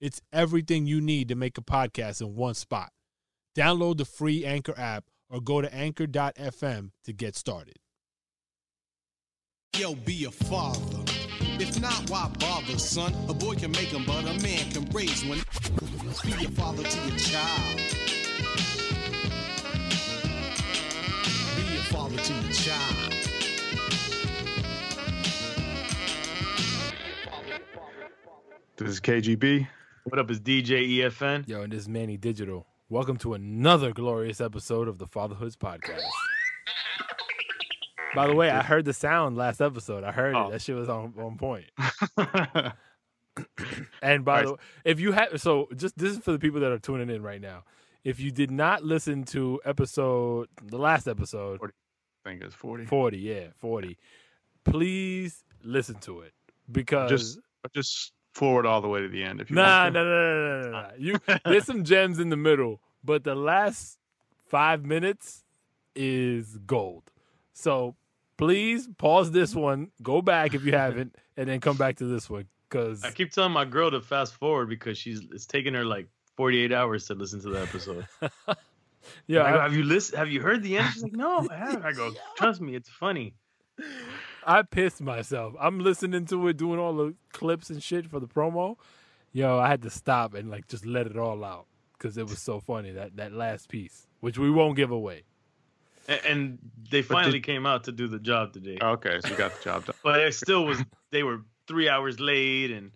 It's everything you need to make a podcast in one spot. Download the free Anchor app or go to anchor.fm to get started. Yo, be a father. If not, why bother, son? A boy can make them, but a man can raise one. Be a father to your child. Be a father to your child. This is KGB. What up is DJ EFN? Yo, and this is Manny Digital. Welcome to another glorious episode of the Fatherhoods Podcast. By the way, I heard the sound last episode. I heard Oh. it. That shit was on, on point. And by Right. the way, if you have, so just this is for the people that are tuning in right now. If you did not listen to episode the last episode, I think it's 40. 40, yeah, 40, please listen to it because Just just forward all the way to the end if you Nah, want no, to. no, no, no, no, no. You there's some gems in the middle, but the last five minutes is gold. So please pause this one, go back if you haven't, and then come back to this one because I keep telling my girl to fast forward because she's it's taking her like 48 hours to listen to the episode. yeah, I go, have you listened? Have you heard the end? She's like, no, I haven't. I go, trust me, it's funny. I pissed myself. I'm listening to it, doing all the clips and shit for the promo. Yo, I had to stop and like just let it all out because it was so funny that that last piece, which we won't give away. And, and they finally came out to do the job today, oh, Okay, so you got the job done. but it still was. They were three hours late and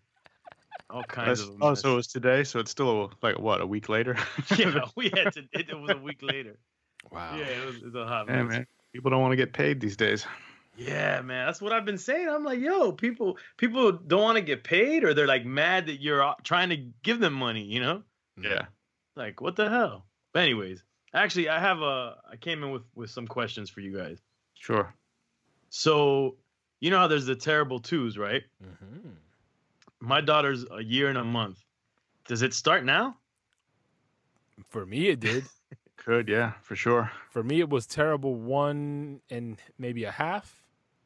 all kinds That's- of. oh, so it was today, so it's still like what a week later. yeah, we had to. It, it was a week later. Wow. Yeah, it was, it was a hot Yeah, mess. man. People don't want to get paid these days. Yeah, man, that's what I've been saying. I'm like, yo, people, people don't want to get paid, or they're like mad that you're uh, trying to give them money. You know, Yeah. like what the hell? But anyways, actually, I have a. I came in with with some questions for you guys. Sure. So, you know how there's the terrible twos, right? Mhm. My daughter's a year and a month. Does it start now? For me, it did. Could, yeah, for sure. For me, it was terrible one and maybe a half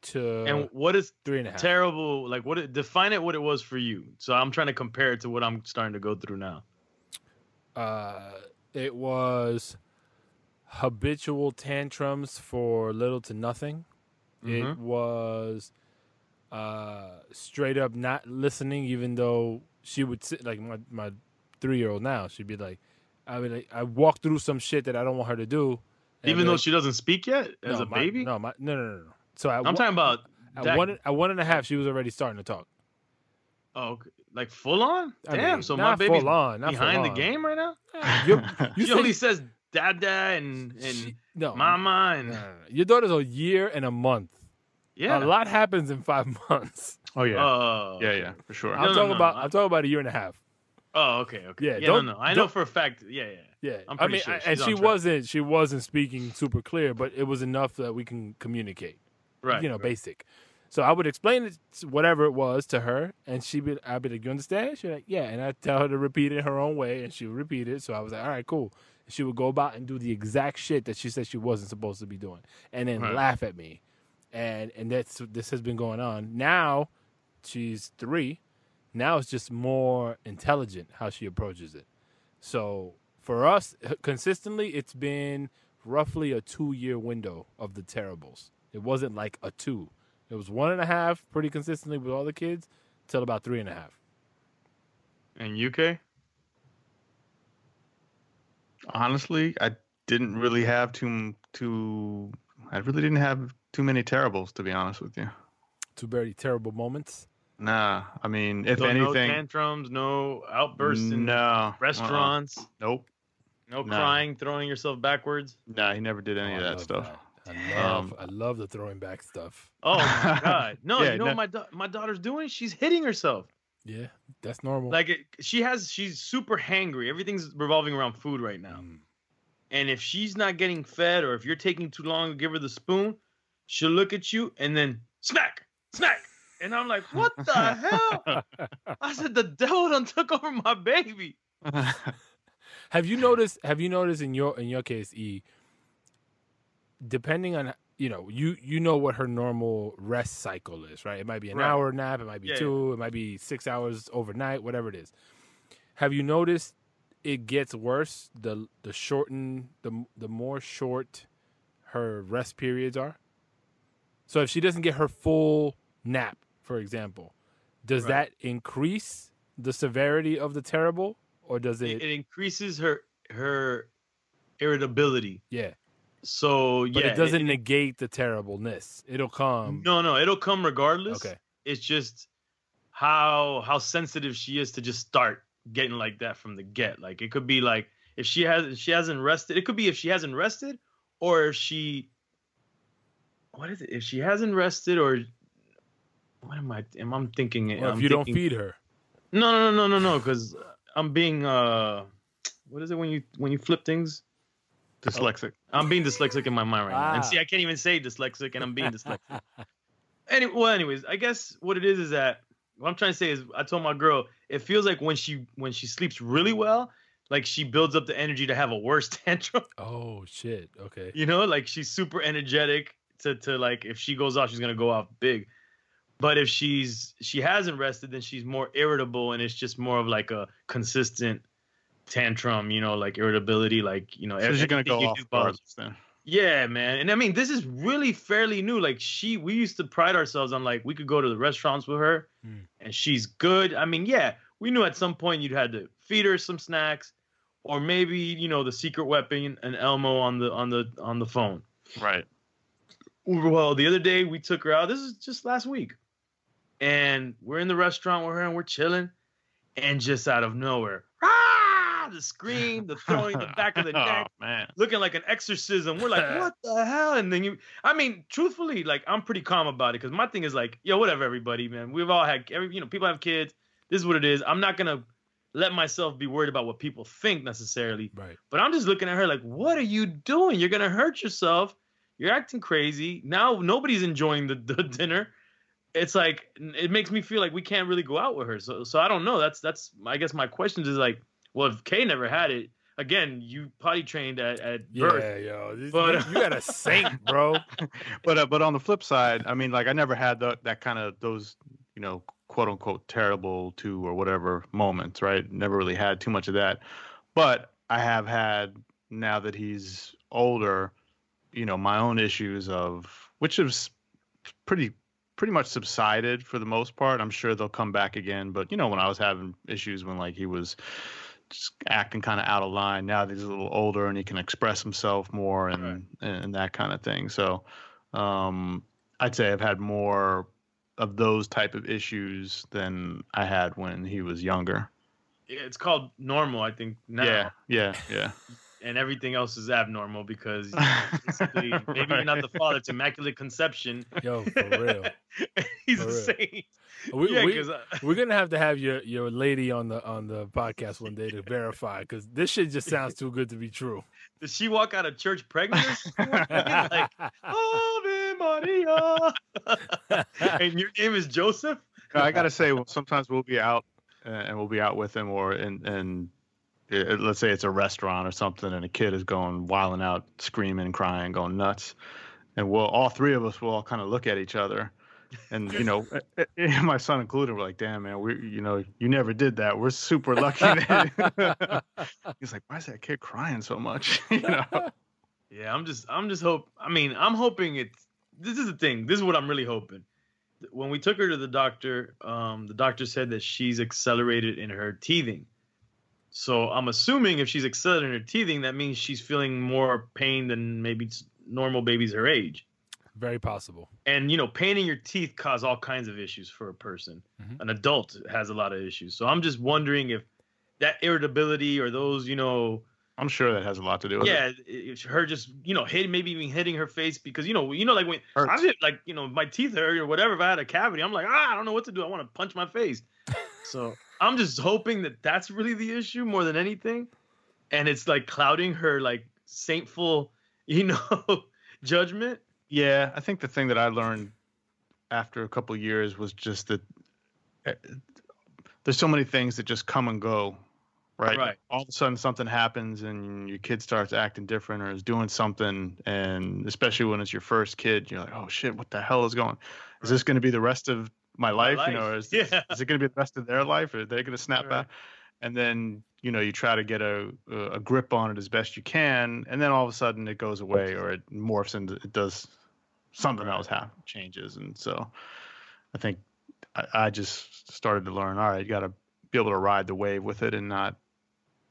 to and what is three and a half. terrible? Like, what? It, define it. What it was for you. So I'm trying to compare it to what I'm starting to go through now. uh, it was habitual tantrums for little to nothing. It Mhm. was uh, straight up not listening, even though she would sit like my my three year old now. She'd be like, I mean, like, I walk through some shit that I don't want her to do, Even though like, she doesn't speak yet as no, a my- baby. no, my, no, no, no, no. So I, I'm talking about at that- one at one and a half, she was already starting to talk. Oh, okay. like full on? I Damn. mean, so my not baby's full on, not behind full the game right now. You, you she only says dada and and she- no, mama and no, no, no. Your daughter's a year and a month. yeah. A lot happens in five months. Oh yeah. Oh, yeah, yeah, for sure. I'm No, no, talking no, about. I- I'm talking about a year and a half. Oh, okay, okay. Yeah, Yeah, don't- no, no. I know don't- for a fact. Yeah, yeah. Yeah, I'm I mean, sure I- and she track. wasn't. She wasn't speaking super clear, but it was enough that we can communicate. Right. you know, right. basic. So I would explain it, whatever it was, to her, and she'd be, I'd be like, "You understand?" She'd like, "Yeah," and I'd tell her to repeat it her own way, and she would repeat it. So I was like, "All right, cool." And she would go about and do the exact shit that she said she wasn't supposed to be doing, and then Right. laugh at me, and and that's this has been going on. Now she's three. Now it's just more intelligent how she approaches it. So for us, consistently, it's been roughly a two year window of the terribles. It wasn't like a two. It was one and a half pretty consistently with all the kids till about three and a half. And UK? Honestly, I didn't really have too too. I really didn't have too many terribles, to be honest with you. Two very terrible moments. Nah, I mean, if So no tantrums, no outbursts in no uh-uh. restaurants, Nope. no No. crying, throwing yourself backwards. Nah, he never did any Oh, of that love stuff. that. I love, Um, I love the throwing back stuff. Oh my god! No, Yeah, you know no- what my da- my daughter's doing? She's hitting herself. Yeah, that's normal. Like it, she has, she's super hangry. Everything's revolving around food right now. Mm. And if she's not getting fed, or if you're taking too long to give her the spoon, she'll look at you and then snack, snack. And I'm like, what the hell? I said, the devil done took over my baby. Have you noticed? Have you noticed in your in your case, E? Depending on you know you you know what her normal rest cycle is, right? It might be an Right. hour nap, it might be Yeah, two, it might be six hours overnight, whatever it is. Have you noticed it gets worse the the shorten the the more short her rest periods are? So if she doesn't get her full nap, for example, does Right. that increase the severity of the terrible, or does It, it? it increases her her irritability. yeah. So But yeah, it doesn't negate the terribleness. It'll come. no, no, it'll come regardless. Okay. It's just how how sensitive she is to just start getting like that from the get. Like it could be like if she has if she hasn't rested. It could be if she hasn't rested, or if she what is it? If she hasn't rested, or what am I? Am I thinking? I'm if you don't feed her. No, no, no, no, no, no. Because I'm being uh, what is it when you when you flip things? Dyslexic. I'm being dyslexic in my mind right now. And Ah. see, I can't even say dyslexic, and I'm being dyslexic. Any, well, anyways, I guess what it is is that what I'm trying to say is I told my girl it feels like when she when she sleeps really well, like she builds up the energy to have a worse tantrum. oh shit. Okay. You know, like she's super energetic to to like if she goes off, she's gonna go off big. But if she's she hasn't rested, then she's more irritable, and it's just more of like a consistent tantrum. You know, like irritability, like you know. So she's gonna go you off then. yeah, man. And I mean, this is really fairly new. Like she we used to pride ourselves on like we could go to the restaurants with her Mm. and she's good. I mean, yeah, we knew at some point you'd had to feed her some snacks or maybe, you know, the secret weapon and Elmo on the on the on the phone. Right. Well, the other day we took her out. This is just last week. And we're in the restaurant with her and we're chilling and just out of nowhere, ah, the scream, the throwing the back of the neck Oh man. looking like an exorcism. We're like, what the hell? And then you, I mean, truthfully, like I'm pretty calm about it because my thing is like, yo, whatever, everybody, man. We've all had, every, you know, people have kids. This is what it is. I'm not gonna let myself be worried about what people think necessarily. Right. But I'm just looking at her like, what are you doing? You're gonna hurt yourself. You're acting crazy. Now nobody's enjoying the, the dinner. It's like it makes me feel like we can't really go out with her. So so I don't know. That's that's I guess my question is like, well, if Kay never had it, again, you potty trained at, at birth. Yeah, yo. But- you, you got a saint, bro. But uh, but on the flip side, I mean, like I never had the, that kind of those, you know, quote unquote terrible two or whatever moments, right? Never really had too much of that. But I have had now that he's older, you know, my own issues of which is pretty pretty much subsided for the most part. I'm sure they'll come back again, but you know, when I was having issues when like he was just acting kind of out of line. Now that he's a little older and he can express himself more and Right. and, that kind of thing. So um, I'd say I've had more of those type of issues than I had when he was younger. Yeah, it's called normal, I think now, Yeah, yeah, yeah. And everything else is abnormal because you know, basically, maybe you're not the father. It's immaculate conception. Yo, for real. He's For a real. saint. We, yeah, we, because we're gonna have to have your your lady on the on the podcast one day to verify because this shit just sounds too good to be true. did she walk out of church pregnant? or something? like, Ave Maria. and your name is Joseph. I gotta say, sometimes we'll be out uh, and we'll be out with him, or and and uh, let's say it's a restaurant or something, and a kid is going wilding out, screaming, crying, going nuts, and we'll all three of us will all kind of look at each other, and you know, my son included, we're like, "Damn, man, we you know, you never did that. We're super lucky." He's like, "Why is that kid crying so much?" you know. Yeah, I'm just I'm just hope I mean, I'm hoping it's this is the thing. This is what I'm really hoping. When we took her to the doctor, um, the doctor said that she's accelerated in her teething. So I'm assuming if she's accelerated in her teething, that means she's feeling more pain than maybe s- normal babies her age. Very possible. And you know, pain in your teeth cause all kinds of issues for a person. Mhm. An adult has a lot of issues. So I'm just wondering if that irritability or those, you know, I'm sure that has a lot to do with yeah, it. it- it's her just you know hit maybe even hitting her face because you know you know like when I Hurts. hit like you know my teeth hurt or whatever if I had a cavity I'm like ah I don't know what to do I want to punch my face so I'm just hoping that that's really the issue more than anything and it's like clouding her like saintful you know judgment Yeah, I think the thing that I learned after a couple years was just that eh, there's so many things that just come and go, right? Right. All of a sudden something happens and your kid starts acting different or is doing something, and especially when it's your first kid, you're like, oh shit, what the hell is going? Is this going to be the rest of my life? You know, is, yeah is it going to be the rest of their life? Or are they going to snap Right. back? And then you know you try to get a a grip on it as best you can, and then all of a sudden it goes away or it morphs and it does something else happen changes, and so I think I, I just started to learn. All right, you got to be able to ride the wave with it and not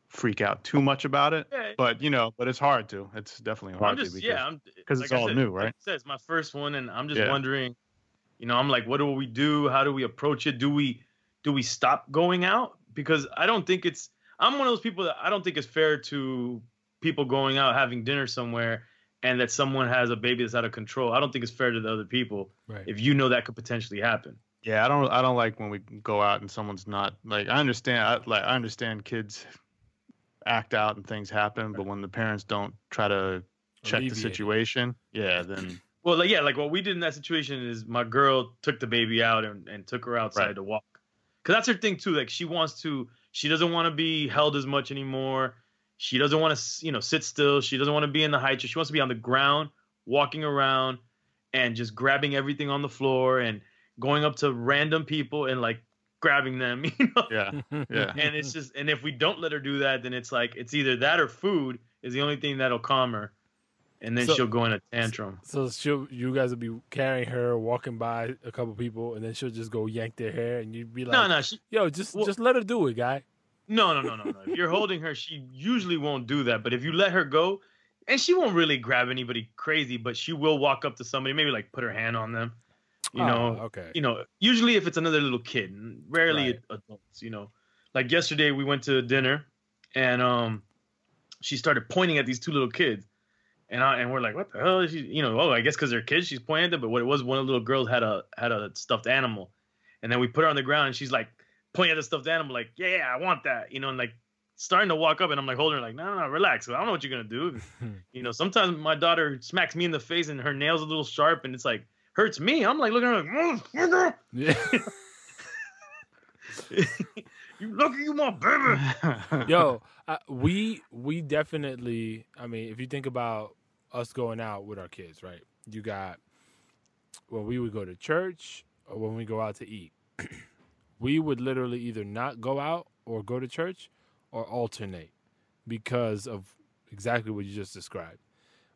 freak out too much about it. yeah But you know, but it's hard to. It's definitely hard just to because yeah I'm 'cause like it's all said- new, right? Said, it's my first one and I'm just Yeah. wondering you know I'm like what do we do how do we approach it do we do we stop going out because I don't think it's I'm one of those people that I don't think it's fair to people going out having dinner somewhere and that someone has a baby that's out of control. I don't think it's fair to the other people Right. if you know that could potentially happen. Yeah, I don't. I don't like when we go out and someone's not like. I understand. I, like I understand kids act out and things happen, but when the parents don't try to check the Alleviate it. situation, yeah, then Well, like, yeah, like what we did in that situation is my girl took the baby out and, and took her outside Right. to walk. Cause that's her thing too. Like she wants to, she doesn't want to be held as much anymore. She doesn't want to, you know, sit still. She doesn't want to be in the high chair. She wants to be on the ground, walking around, and just grabbing everything on the floor and going up to random people and like grabbing them. You know, yeah, yeah. and it's just and if we don't let her do that then it's like it's either that or food is the only thing that'll calm her and then So- she'll go in a tantrum So she'll, you guys will be carrying her, walking by a couple people, and then she'll just go yank their hair, and you'd be like, no no she, "Yo, just Well- just let her do it, guy." no no no no no if you're holding her she usually won't do that but if you let her go and she won't really grab anybody crazy but she will walk up to somebody maybe like put her hand on them you Oh, know okay. you know, usually if it's another little kid, rarely Right. adults, you know. Like yesterday we went to dinner and um she started pointing at these two little kids. And I, and we're like, what the hell is she, you know, oh, I guess cuz they're kids she's pointing at them, but what it was one of the little girls had a had a stuffed animal. And then we put her on the ground and she's like pointing at the stuffed animal like, "Yeah, yeah, I want that." You know, and like starting to walk up and I'm like holding her like, "No, no, no, relax. I don't know what you're going to do." you know, sometimes my daughter smacks me in the face and her nails a little sharp and it's like hurts me. I'm like looking at her like, "Mm, Yeah. you lucky you my baby. Yo, uh, we we definitely. I mean, if you think about us going out with our kids, right? You got when we would go to church or when we go out to eat. we would literally either not go out or go to church or alternate because of exactly what you just described.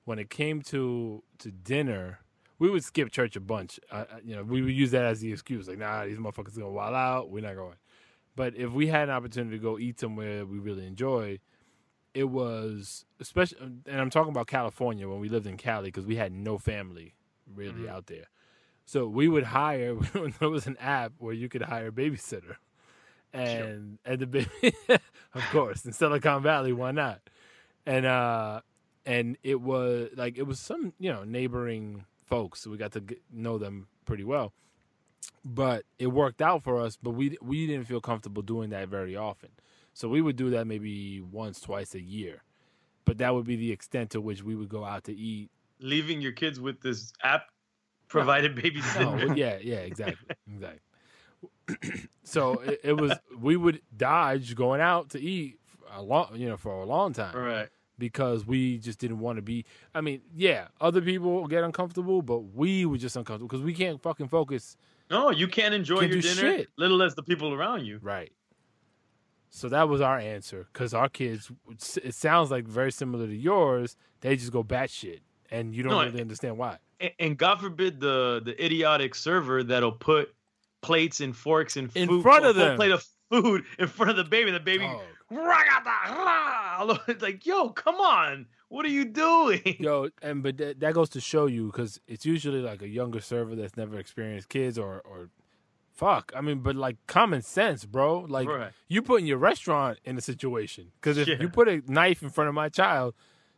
When it came to to dinner, we would skip church a bunch. Uh, you know, we would use that as the excuse, like, nah, these motherfuckers gonna wild out. We're not going. But if we had an opportunity to go eat somewhere we really enjoyed, it was especially, and I'm talking about California when we lived in Cali because we had no family really Mhm. out there. So we would hire. there was an app where you could hire a babysitter, and and the baby, of course, in Silicon Valley, why not? And uh, and it was like it was some you know neighboring folks. So we got to get, know them pretty well but it worked out for us. But we we didn't feel comfortable doing that very often, so we would do that maybe once, twice a year. But that would be the extent to which we would go out to eat. Leaving your kids with this app provided No, babysitter. well, yeah, yeah, exactly, exactly. so it, it was we would dodge going out to eat a long, you know, for a long time Right. because we just didn't want to be. I mean, yeah, other people get uncomfortable, but we were just uncomfortable because we can't fucking focus No, you can't enjoy Can't your dinner, shit. little as the people around you. Right. So that was our answer because our kids, it sounds like very similar to yours. They just go batshit, and you don't No, really understand why. And, God forbid the the idiotic server that'll put plates and forks and In food, front of them. plate of food in front of the baby. The baby, ragada, it's like, yo, come on, what are you doing? Yo, and but that, that goes to show you because it's usually like a younger server that's never experienced kids or or fuck. I mean, but like common sense, bro. Like Right. you putting your restaurant in a situation because if Yeah. you put a knife in front of my child,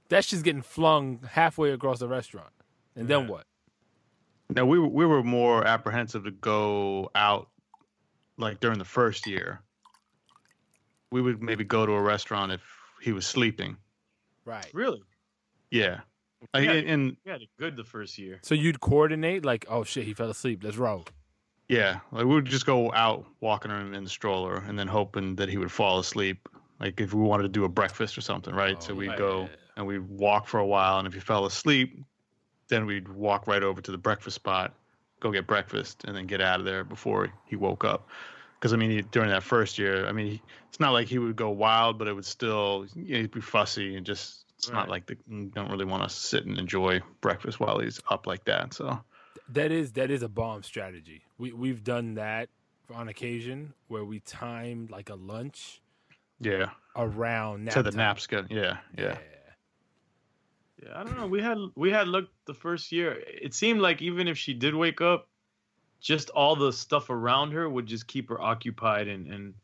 that shit's getting flung halfway across the restaurant, and then what? Now we were, we were more apprehensive to go out like during the first year. We would maybe go to a restaurant if he was sleeping. Right. Really? Yeah. Like, Yeah. and We had good the first year. So you'd coordinate like, oh shit, he fell asleep. Let's roll. Yeah, like we would just go out walking him in the stroller and then hoping that he would fall asleep. Like if we wanted to do a breakfast or something, right? so Oh, we'd yeah. go and we'd walk for a while, and if he fell asleep, then we'd walk right over to the breakfast spot, go get breakfast, and then get out of there before he woke up. Because I mean, he, during that first year, I mean, he, it's not like he would go wild, but it would still you know, he'd be fussy and just it's not like the, don't really want to sit and enjoy breakfast while he's up like that. So That is that is a bomb strategy. We we've done that on occasion where we timed like a lunch yeah, around nap to the time. nap schedule. Yeah, yeah. Yeah, I don't know. We had we had looked the first year. It seemed like even if she did wake up, just all the stuff around her would just keep her occupied, and and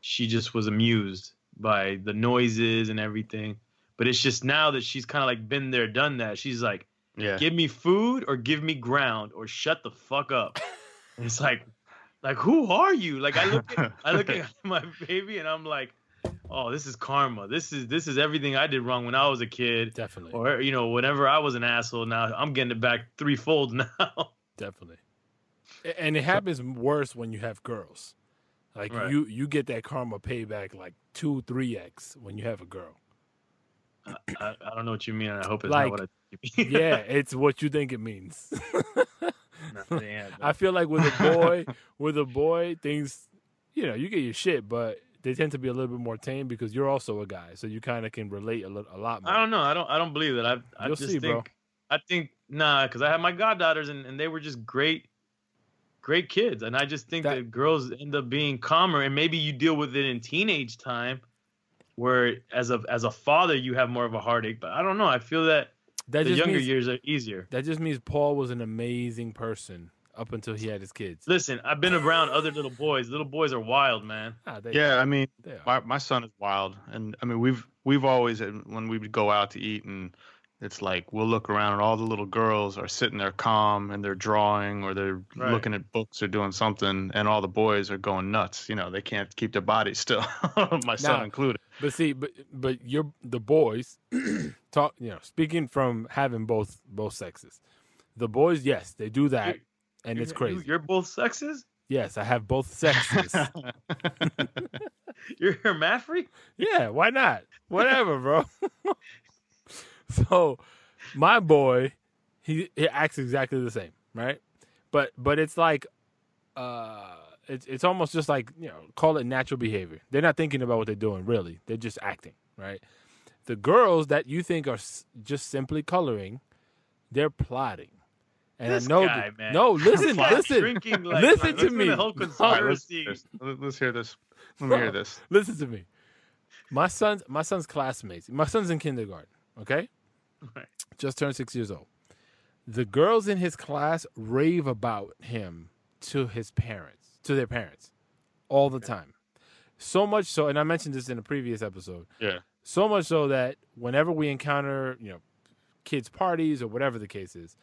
she just was amused by the noises and everything. But it's just now that she's kind of like been there, done that. She's like, Yeah. give me food or give me ground or shut the fuck up. It's like, like who are you? Like I look at I look at my baby and I'm like, oh, this is karma. This is this is everything I did wrong when I was a kid Definitely. or you know whenever I was an asshole. Now I'm getting it back threefold now. Definitely. And it happens worse when you have girls. Like Right. you you get that karma payback like two, three X when you have a girl. I, I don't know what you mean. I hope it's Like, not what I think you mean. Yeah, it's what you think it means. No, yeah, I feel like with a boy, with a boy, things, you know, you get your shit, but they tend to be a little bit more tame because you're also a guy, so you kind of can relate a, little, a lot more. I don't know. I don't. I don't believe that. I. I You'll just see, think. bro. I think nah, because I have my goddaughters and, and they were just great, great kids, and I just think That- that, girls end up being calmer, and maybe you deal with it in teenage time, where as a as a father you have more of a heartache. But I don't know. I feel that that the just younger means, years are easier. That just means Paul was an amazing person up until he had his kids. Listen, I've been around other little boys. Little boys are wild, man. Ah, they, Yeah, I mean, my my son is wild, and I mean we've we've always when we would go out to eat and it's like we'll look around and all the little girls are sitting there calm and they're drawing or they're Right. looking at books or doing something, and all the boys are going nuts. You know, they can't keep their bodies still, my son Nah. included. But see, but but you're the boys talk. You know, speaking from having both both sexes, the boys, yes, they do that, You- and it's crazy. You're both sexes. Yes, I have both sexes. You're hermaphrodite. yeah, why not? Whatever, bro. so, my boy, he, he acts exactly the same, right? But but it's like, uh, it's it's almost just like you know, call it natural behavior. They're not thinking about what they're doing, really. They're just acting, right? The girls that you think are s- just simply coloring, they're plotting. And This I know, guy, that- man. no, listen, listen, drinking like, listen like, to me. The whole All right, let's, let's, let's hear this. Let me hear this. listen to me. My son's my son's classmates. My son's in kindergarten. Okay, Right. just turned six years old. The girls in his class rave about him to his parents, to their parents, all the time. So much so, and I mentioned this in a previous episode. Yeah. So much so that whenever we encounter, you know, kids' parties or whatever the case is,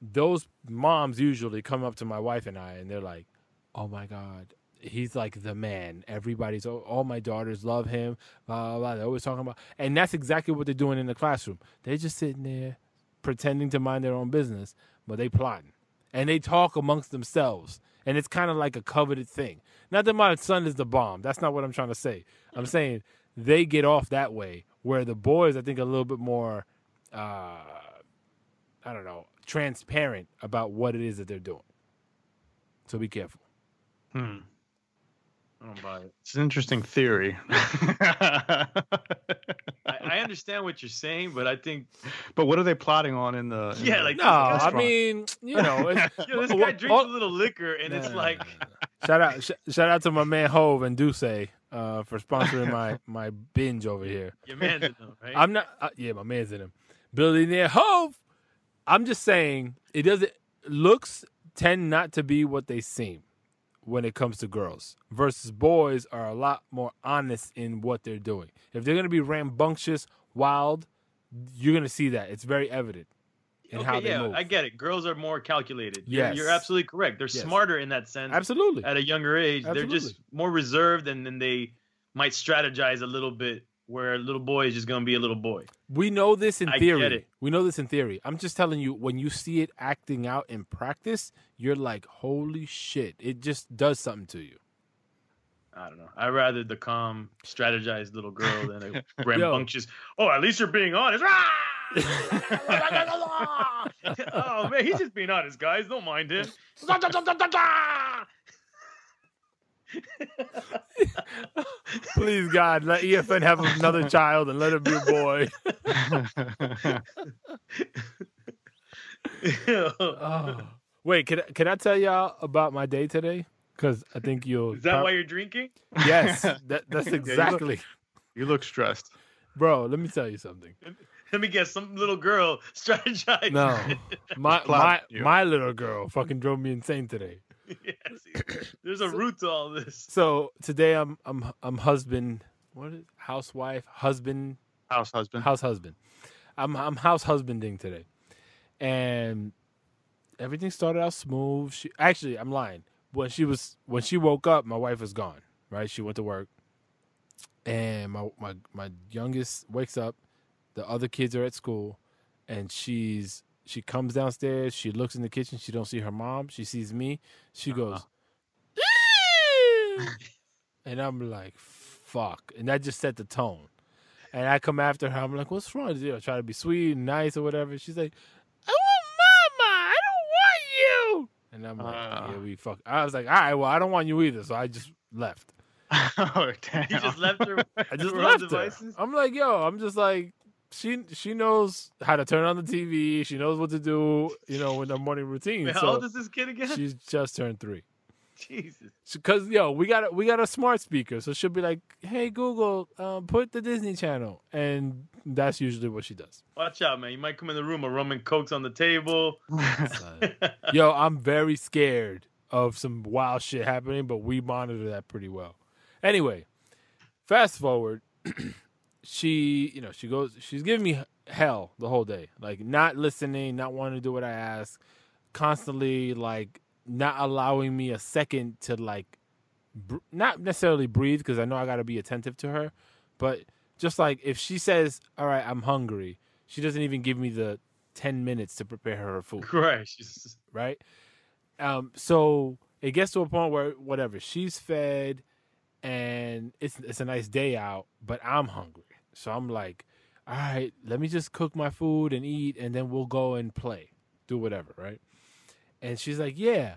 those moms usually come up to my wife and I and they're like, "Oh my god, he's like the man. Everybody's all, all my daughters love him. Blah, blah, blah. They're always talking about, and that's exactly what they're doing in the classroom. They're just sitting there pretending to mind their own business, but they plotting and they talk amongst themselves, and it's kind of like a coveted thing. Not that my son is the bomb. That's not what I'm trying to say. I'm saying they get off that way, where the boys I think are a little bit more, uh, I don't know, transparent about what it is that they're doing. So be careful. Hmm. I don't buy it. It's an interesting theory. I, I understand what you're saying, but I think but what are they plotting on in the? in Yeah, the like- No, I mean, you know, it's, yo, this guy drinks all- a little liquor, and it's like nah, nah. shout out, sh- shout out to my man Hov and D'USSÉ uh, for sponsoring my my binge over here. your man's in them, right? I'm not, uh, yeah, my man's in him. Billionaire Hov. I'm just saying it doesn't looks tend not to be what they seem. When it comes to girls versus boys are a lot more honest in what they're doing. If they're going to be rambunctious, wild, you're going to see that. It's very evident in okay, how they yeah, move. I get it. Girls are more calculated. You're, you're absolutely correct. They're Yes. smarter in that sense Absolutely. at a younger age. They're just more reserved and then they might strategize a little bit where a little boy is just going to be a little boy. We know this in I get theory. it. We know this in theory. I'm just telling you, when you see it acting out in practice, you're like, holy shit. It just does something to you. I don't know. I'd rather the calm, strategized little girl than a rambunctious. Oh, at least you're being honest. Oh man, he's just being honest, guys. Don't mind him. Please, God, let EFN have another child and let it be a boy. Oh. Wait, can, I- can I tell y'all about my day today? Because I think you'll. Is that prob- why you're drinking? Yes, that, that's you look- exactly. you look stressed. Bro, let me tell you something. Let me guess. Some little girl strategized. No, my Plot my my little girl fucking drove me insane today. Yeah, there's a root to all this. So today I'm I'm I'm husband. What is housewife husband House husband. house husband. I'm I'm house husbanding today, and everything started out smooth. She actually I'm lying. When she was when she woke up, my wife was gone. Right, she went to work, and my my my youngest wakes up. The other kids are at school, and she's she comes downstairs. She looks in the kitchen. She don't see her mom. She sees me. She goes, and I'm like, fuck. And that just set the tone. And I come after her. I'm like, what's wrong? You know, try to be sweet and nice or whatever. She's like, I want mama. I don't want you. And I'm like, Uh. yeah, we fuck. I was like, all right, well, I don't want you either. So I just left. oh damn! You just left her. I just left her. devices? I'm like, yo, I'm just like, she she knows how to turn on the TV. She knows what to do, you know, in the morning routine. Wait, how old is this kid again? she's just turned three. Jesus. Because yo, we got a, we got a smart speaker, so she'll be like, "Hey Google, um, put the Disney Channel," and that's usually what she does. Watch out, man. You might come in the room, a rum and cokes on the table. yo, I'm very scared of some wild shit happening, but we monitor that pretty well. Anyway, fast forward, she, you know, she goes, she's giving me hell the whole day, like not listening, not wanting to do what I ask, constantly like not allowing me a second to like, br- not necessarily breathe because I know I got to be attentive to her, but just like if she says, "All right, I'm hungry," she doesn't even give me the ten minutes to prepare her food. Jesus. right? Um, so it gets to a point where whatever she's fed, and it's it's a nice day out, but I'm hungry, so I'm like, all right, let me just cook my food and eat, and then we'll go and play, do whatever, right? And she's like, yeah,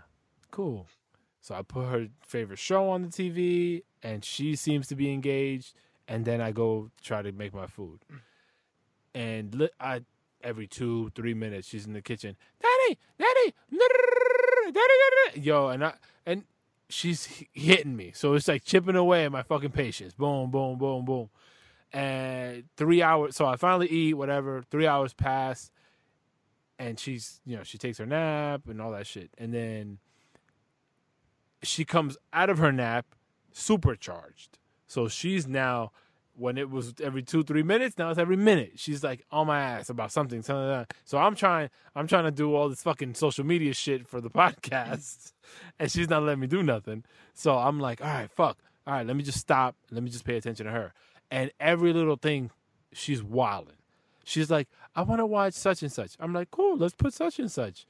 cool. So I put her favorite show on the TV, and she seems to be engaged. And then I go try to make my food, and I every two three minutes she's in the kitchen, daddy, daddy, daddy, daddy, yo, and I and she's hitting me, so it's like chipping away at my fucking patience. Boom, boom, boom, boom, and three hours. So I finally eat whatever. Three hours pass, and she's you know she takes her nap and all that shit, and then she comes out of her nap supercharged. So she's now when it was every two three minutes now it's every minute she's like on my ass about something something like so i'm trying i'm trying to do all this fucking social media shit for the podcast and she's not letting me do nothing so i'm like all right fuck all right let me just stop let me just pay attention to her and every little thing she's wilding she's like i want to watch such and such i'm like cool let's put such and such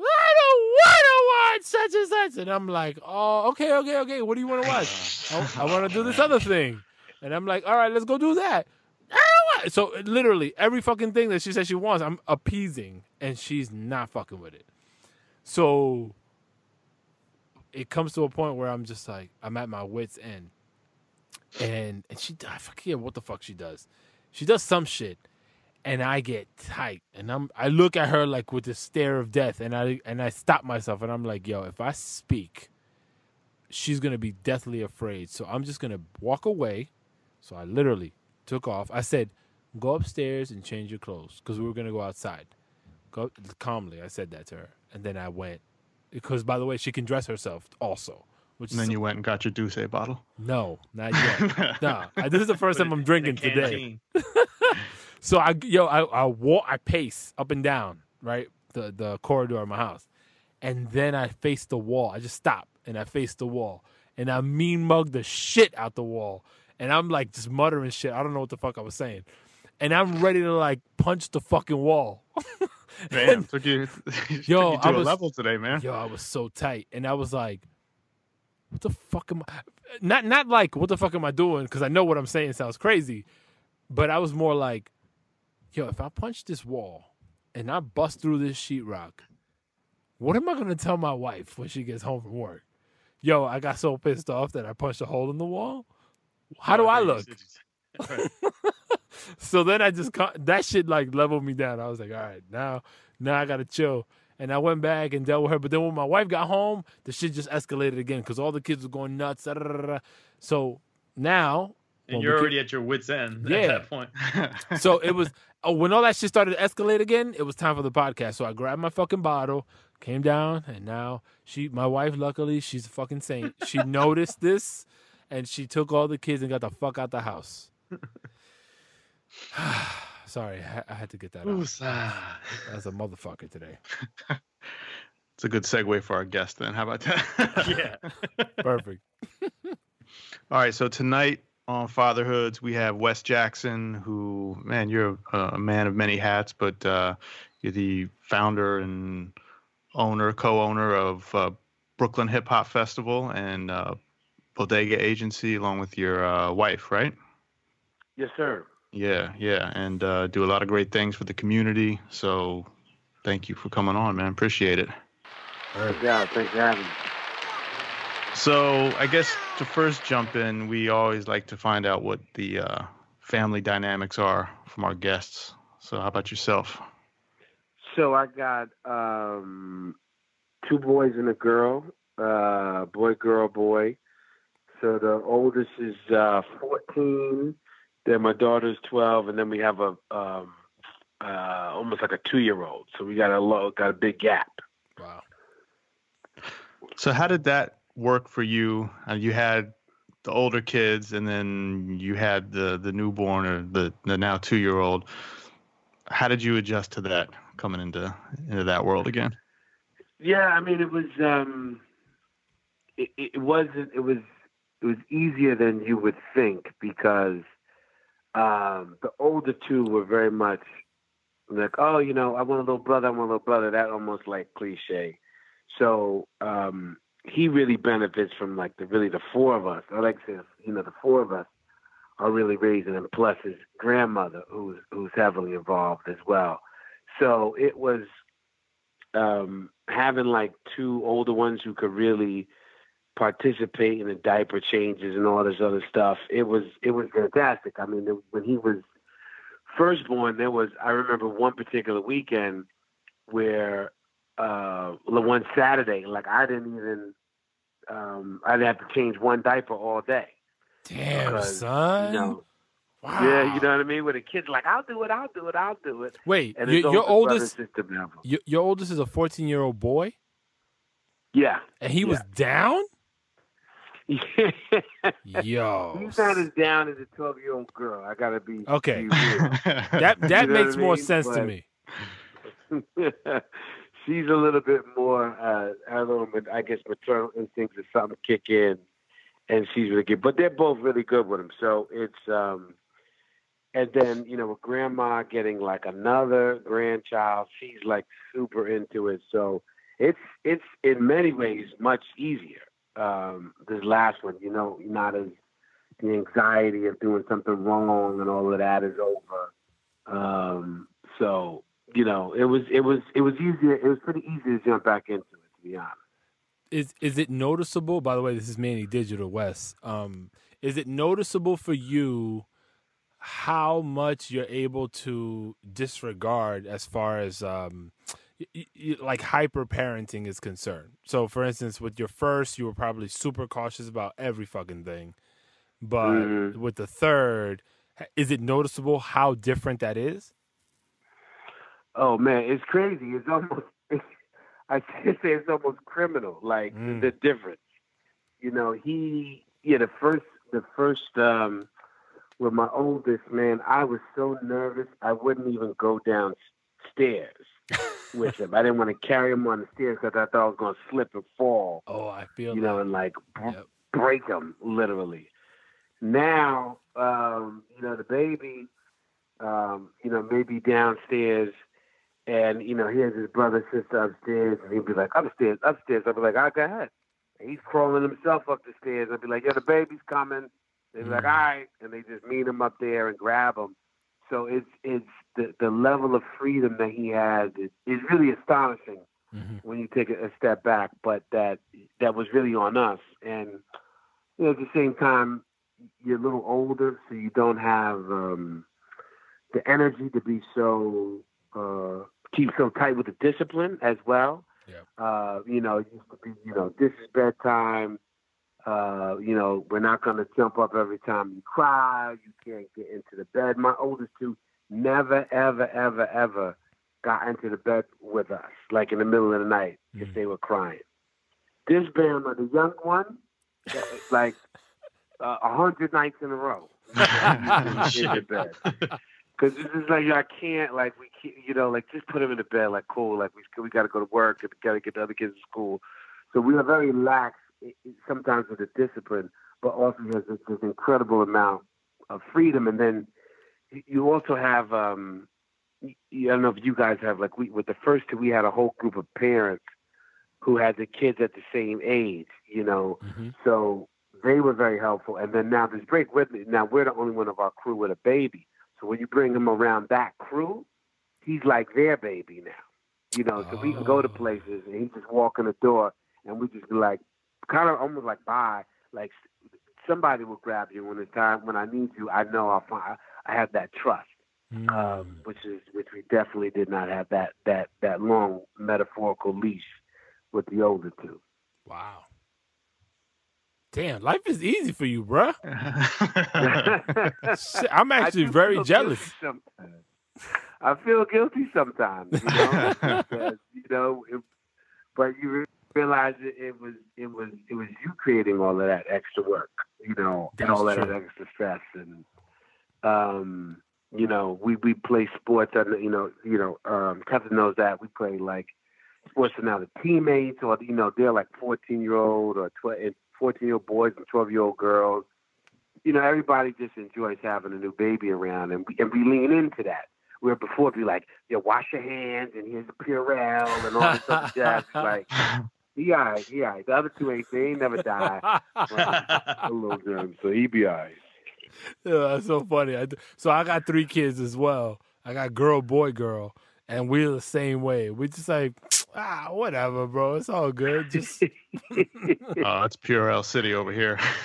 I don't want to watch such and such. And I'm like, oh, okay, okay, okay. What do you want to watch? Oh, I, I want to do this other thing. And I'm like, all right, let's go do that. I don't want. So literally every fucking thing that she says she wants, I'm appeasing, and she's not fucking with it. So it comes to a point where I'm just like, I'm at my wits end, and and she, I forget what the fuck she does. She does some shit, and I get tight, and I'm I look at her like with the stare of death, and I and I stop myself, and I'm like, yo, if I speak, she's gonna be deathly afraid. So I'm just gonna walk away. So I literally took off. I said, go upstairs and change your clothes because we were gonna go outside. Go calmly. I said that to her, and then I went because by the way, she can dress herself also. Which And is then you went and got your D'USSÉ bottle. no, not yet. no, I- this is the first time I'm drinking today. So I yo I I walk I pace up and down right the the corridor of my house, and then I face the wall. I just stop and I face the wall, and I mean mug the shit out the wall, and I'm like just muttering shit. I don't know what the fuck I was saying, and I'm ready to like punch the fucking wall. Damn, took you, took Yo, you to I a was- level today, man. Yo, I was so tight, and I was like, "What the fuck am I?" Not not like what the fuck am I doing? Because I know what I'm saying sounds crazy, but I was more like, "Yo, if I punch this wall and I bust through this sheetrock, what am I gonna tell my wife when she gets home from work?" Yo, I got so pissed off that I punched a hole in the wall. How do I look? Right. So then I just that shit like leveled me down. I was like, all right, now now I gotta chill. And I went back and dealt with her. But then when my wife got home, the shit just escalated again because all the kids were going nuts. da, da, da. So now, And you're already at your wits' end Yeah. at that point. so it was oh, when all that shit started to escalate again. It was time for the podcast. So I grabbed my fucking bottle, came down, and now she, my wife, luckily she's a fucking saint. She noticed this, and she took all the kids and got the fuck out the house. Sorry, I, had to get that out. Woosah. As a motherfucker today. It's a good segue for our guest. Then, how about that? yeah. Perfect. All right, so tonight on Fatherhoods, we have Wes Jackson, who, man, you're a, a man of many hats, but uh, you're the founder and owner, co-owner of uh, Brooklyn Hip Hop Festival and uh, Bodega Agency, along with your uh, wife, right? Yes, sir. Yeah, yeah, and uh, do a lot of great things for the community. So, thank you for coming on, man. Appreciate it. All right. Yeah, thanks for having me. So I guess to first jump in, we always like to find out what the uh, family dynamics are from our guests. So how about yourself? So I got um, two boys and a girl, uh, boy, girl, boy. So the oldest is uh, 14. Then my daughter's 12, and then we have a um, uh, almost like a two-year-old. So we got a low, got a big gap. Wow. So how did that work for you? Uh, you had the older kids, and then you had the the newborn or the the now two year old. How did you adjust to that coming into into that world again? Yeah, I mean it was um it, it wasn't it was it was easier than you would think because um the older two were very much like, oh, you know, I want a little brother, I want a little brother, that almost like cliche. So um he really benefits from like the really the four of us. I like to you know, the four of us are really raising him plus his grandmother who's who's heavily involved as well. So it was um, having like two older ones who could really participate in the diaper changes and all this other stuff. It was it was fantastic. I mean, when he was first born, there was I remember one particular weekend where uh, one Saturday, like I didn't even um, I didn't have to change one diaper all day. Damn, son. You know, wow. yeah, you know what I mean. With the kids, like I'll do it, I'll do it, I'll do it. Wait, And your, your oldest, and sister never. your, your oldest is a 14 year old boy, Yeah. and he was down. Yeah. Yo, He's not as down as a 12 year old girl. I gotta be Okay. be that that You know makes what I more mean? sense to me. She's a little bit more. Uh, I don't know, I guess maternal instincts or something kick in, and she's really good. But they're both really good with him. So it's um, and then you know with grandma getting like another grandchild, she's like super into it. So it's it's in many ways much easier. Um, this last one, you know, not as the anxiety of doing something wrong and all of that is over. Um, so you know, it was it was it was easier. It was pretty easy to jump back into it, to be honest. Is is it noticeable? By the way, this is Manny Digital Wes. Um, is it noticeable for you how much you're able to disregard as far as um, y- y- like hyper parenting is concerned? So, for instance, with your first, you were probably super cautious about every fucking thing, but Mhm. with the third, is it noticeable how different that is? Oh man, it's crazy. It's almost I should say it's almost criminal, like Mm. the difference. you know, he yeah, the first the first um with my oldest man, I was so nervous I wouldn't even go downstairs with him. I didn't want to carry him on the stairs because I thought I was going to slip and fall, Oh, I feel you know, and like Yep. break him literally. Now, um, you know, the baby, um, you know, maybe downstairs, and you know, he has his brother, sister upstairs, and he'd be like, upstairs, upstairs. I'd be like, oh, go ahead. And he's crawling himself up the stairs. I'd be like, yo, the baby's coming. They'd be like, all right, and they just meet him up there and grab him. So it's it's the the level of freedom that he has is, is really astonishing Mhm. when you take a, a step back. But that that was really on us, and you know, at the same time, you're a little older, so you don't have um, the energy to be so uh, keep so tight with the discipline as well. Uh, you know, it used to be, you know, this is bedtime. Uh, you know, we're not going to jump up every time you cry. You can't get into the bed. My oldest two never, ever, ever, ever got into the bed with us, like in the middle of the night, if Mhm. they were crying. This Bama, the young one, it's like uh, a hundred nights in a row in the bed. Because it's just like I can't, like we can't, you know, like just put him in the bed, like cool, like we we got to go to work and got to get the other kids to school. So we are very lax i- i- sometimes with a discipline, but also there's this, this incredible amount of freedom. And then you- also have, um, I don't know if you guys have, like we with the first two, we had a whole group of parents who had the kids at the same age, you know. Mhm. So they were very helpful. And then now this break with me. Now we're the only one of our crew with a baby. So when you bring him around that crew, he's like their baby now. You know, so we can go to Oh. places and he just walk in the door and we just be like, kind of almost like bye. Like somebody will grab you when it's time. When I need you, I know I'll find. I have that trust, um, Mm. which is which we definitely did not have that that that long metaphorical leash with the older two. Wow. Damn, life is easy for you, bruh. Shit, I'm actually very jealous. I feel guilty sometimes, you know, because, you know, it, but you re- realize it, it was it was it was you creating all of that extra work, you know, and That's all that extra stress, and um, you know, we we play sports, and you know, you know, um, Kevin knows that we play like sports and now the teammates, or you know, they're like fourteen year old or fourteen year old boys and twelve year old girls you know, everybody just enjoys having a new baby around, and we and we lean into that. Where before, it'd be like, yo, wash your hands, and here's the Purell, and all this other jazz. Like, he all right, he all right. The other two ain't, they ain't never die. A little germ, so he be all right. Yeah, that's so funny. I, so I got three kids as well. I got girl, boy, girl, and we're the same way. We just like, ah, whatever, bro. It's all good. Just Oh, it's Purell City over here.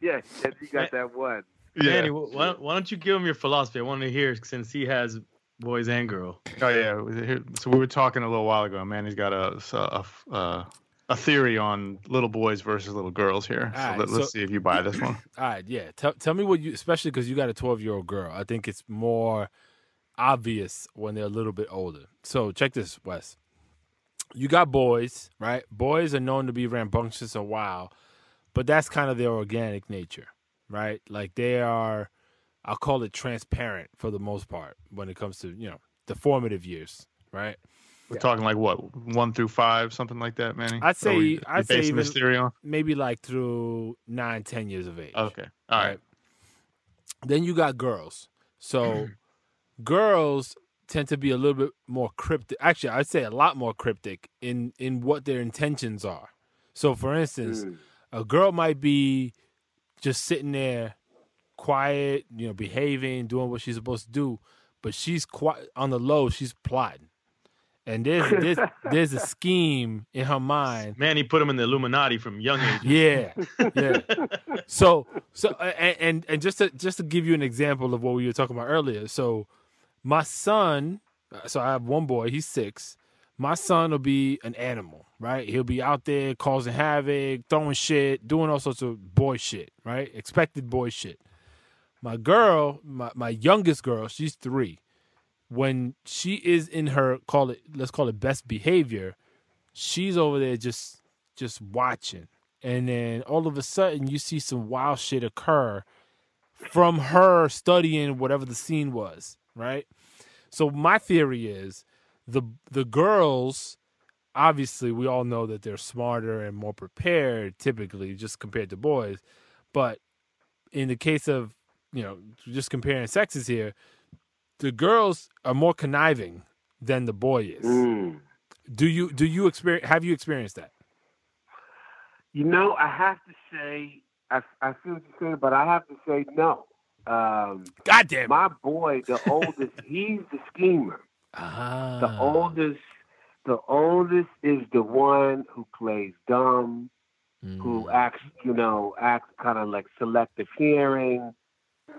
yeah, you got that one. yeah. Manny, why, why don't you give him your philosophy? I want to hear since he has boys and girl. Oh yeah. So we were talking a little while ago. Man, he's got a a, a, uh, a theory on little boys versus little girls here. So Alright, let, so- us see if you buy this one. all right, yeah. Tell tell me what you, especially because you got a twelve year old girl. I think it's more obvious when they're a little bit older. So check this, Wes. You got boys, right? Boys are known to be rambunctious and wild, but that's kind of their organic nature, right? Like they are, I'll call it transparent for the most part when it comes to you know the formative years, right? We're talking like what one through five, something like that, Manny. I'd say- we- I'd say even-. Maybe like through nine, ten years of age. Okay. All right. Then you got girls. So girls tend to be a little bit more cryptic. Actually, I'd say a lot more cryptic in in what their intentions are. So, for instance, Mm. a girl might be just sitting there, quiet, you know, behaving, doing what she's supposed to do, but she's quite on the low. She's plotting, and there's there's there's a scheme in her mind Man, he put him in the Illuminati from young age. yeah, yeah. So, so, and, and and just to just to give you an example of what we were talking about earlier. So, my son. Uh, so I have one boy. He's six. My son will be an animal, right? He'll be out there causing havoc, throwing shit, doing all sorts of boy shit, right? Expected boy shit. My girl, my my youngest girl, she's three. When she is in her call it, let's call it best behavior, she's over there just just watching, and then all of a sudden you see some wild shit occur from her studying whatever the scene was, right? So my theory is the the girls obviously we all know that they're smarter and more prepared typically just compared to boys, but in the case of, you know, just comparing sexes here, the girls are more conniving than the boy is. Mm. Do you do you experience have you experienced that? You know, I have to say, I, I feel what you're saying, but I have to say no. Um, God damn my boy, the oldest, he's the schemer. ah. The oldest, the oldest is the one who plays dumb, who Mm. acts, you know, acts kind of like selective hearing.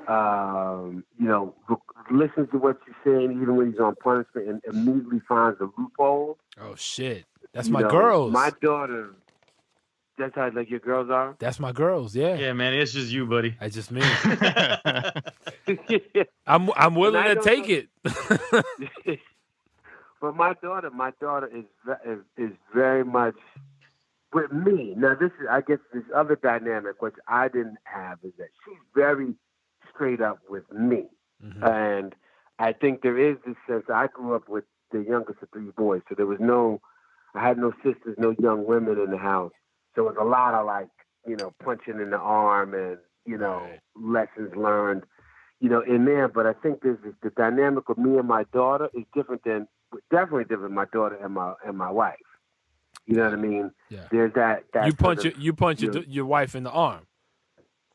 Um, you know, listens to what you're saying even when he's on punishment, and immediately finds a loophole. Oh shit. That's You my know, girls. My daughter. That's how like your girls are. That's my girls, yeah. Yeah, man, it's just you, buddy. I just mean I'm I'm willing to take know- it. but my daughter, my daughter is is, is very much with me. Now, this is, I guess, this other dynamic which I didn't have is that she's very straight up with me, Mhm. and I think there is this sense. I grew up with the youngest of three boys, so there was no, I had no sisters, no young women in the house. So it was a lot of like, you know, punching in the arm and you know Right. lessons learned you know, in there. But I think this is the dynamic of me and my daughter is different than definitely different than my daughter and my and my wife. You know what I mean? Yeah. There's that. that You punch sort your you punch your, you- your wife in the arm.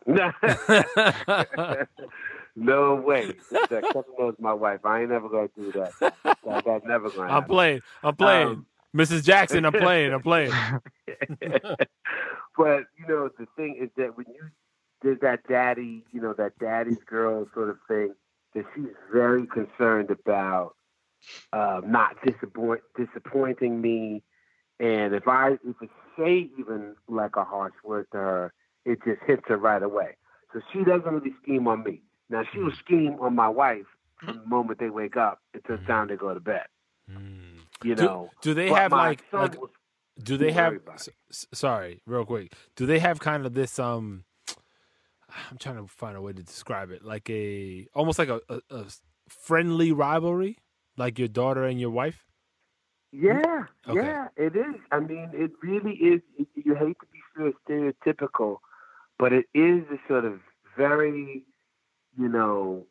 Of- no way. That knows my wife. I ain't never gonna do that. that that's never gonna I'm happen. playing. I'm playing. Um, Mrs. Jackson, I'm playing. I'm playing. but you know, the thing is that when you there's that daddy, you know, that daddy's girl sort of thing, that she's very concerned about uh, not disappoint disappointing me. And if I if I say even like a harsh word to her, it just hits her right away. So she doesn't really scheme on me. Now she will hmm. scheme on my wife hmm. from the moment they wake up until it's hmm. time to go to bed. You Do- know. do they But have like like do they have s- sorry real quick do they have kind of this um i'm trying to find a way to describe it like a almost like a, a, a friendly rivalry like your daughter and your wife Yeah, Okay. yeah, it is. I mean, it really is. You hate to be so stereotypical, but it is a sort of very, you know,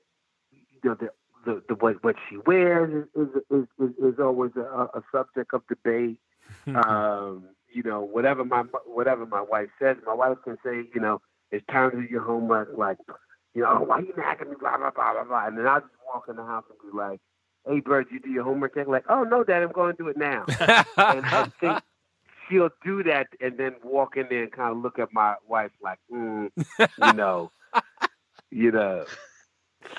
you know, the the, the what what she wears is is is, is always a, a subject of debate. um, you know, whatever my whatever my wife says, my wife can say, you know, it's time to do your homework. Like, you know, oh, why you nagging me? Blah blah blah blah blah. And then I just walk in the house and be like, Hey, Bird, you do your homework? They're like, Oh no, Dad, I'm going to do it now. and I think she'll do that and then walk in there and kind of look at my wife like, mm, you know, you know.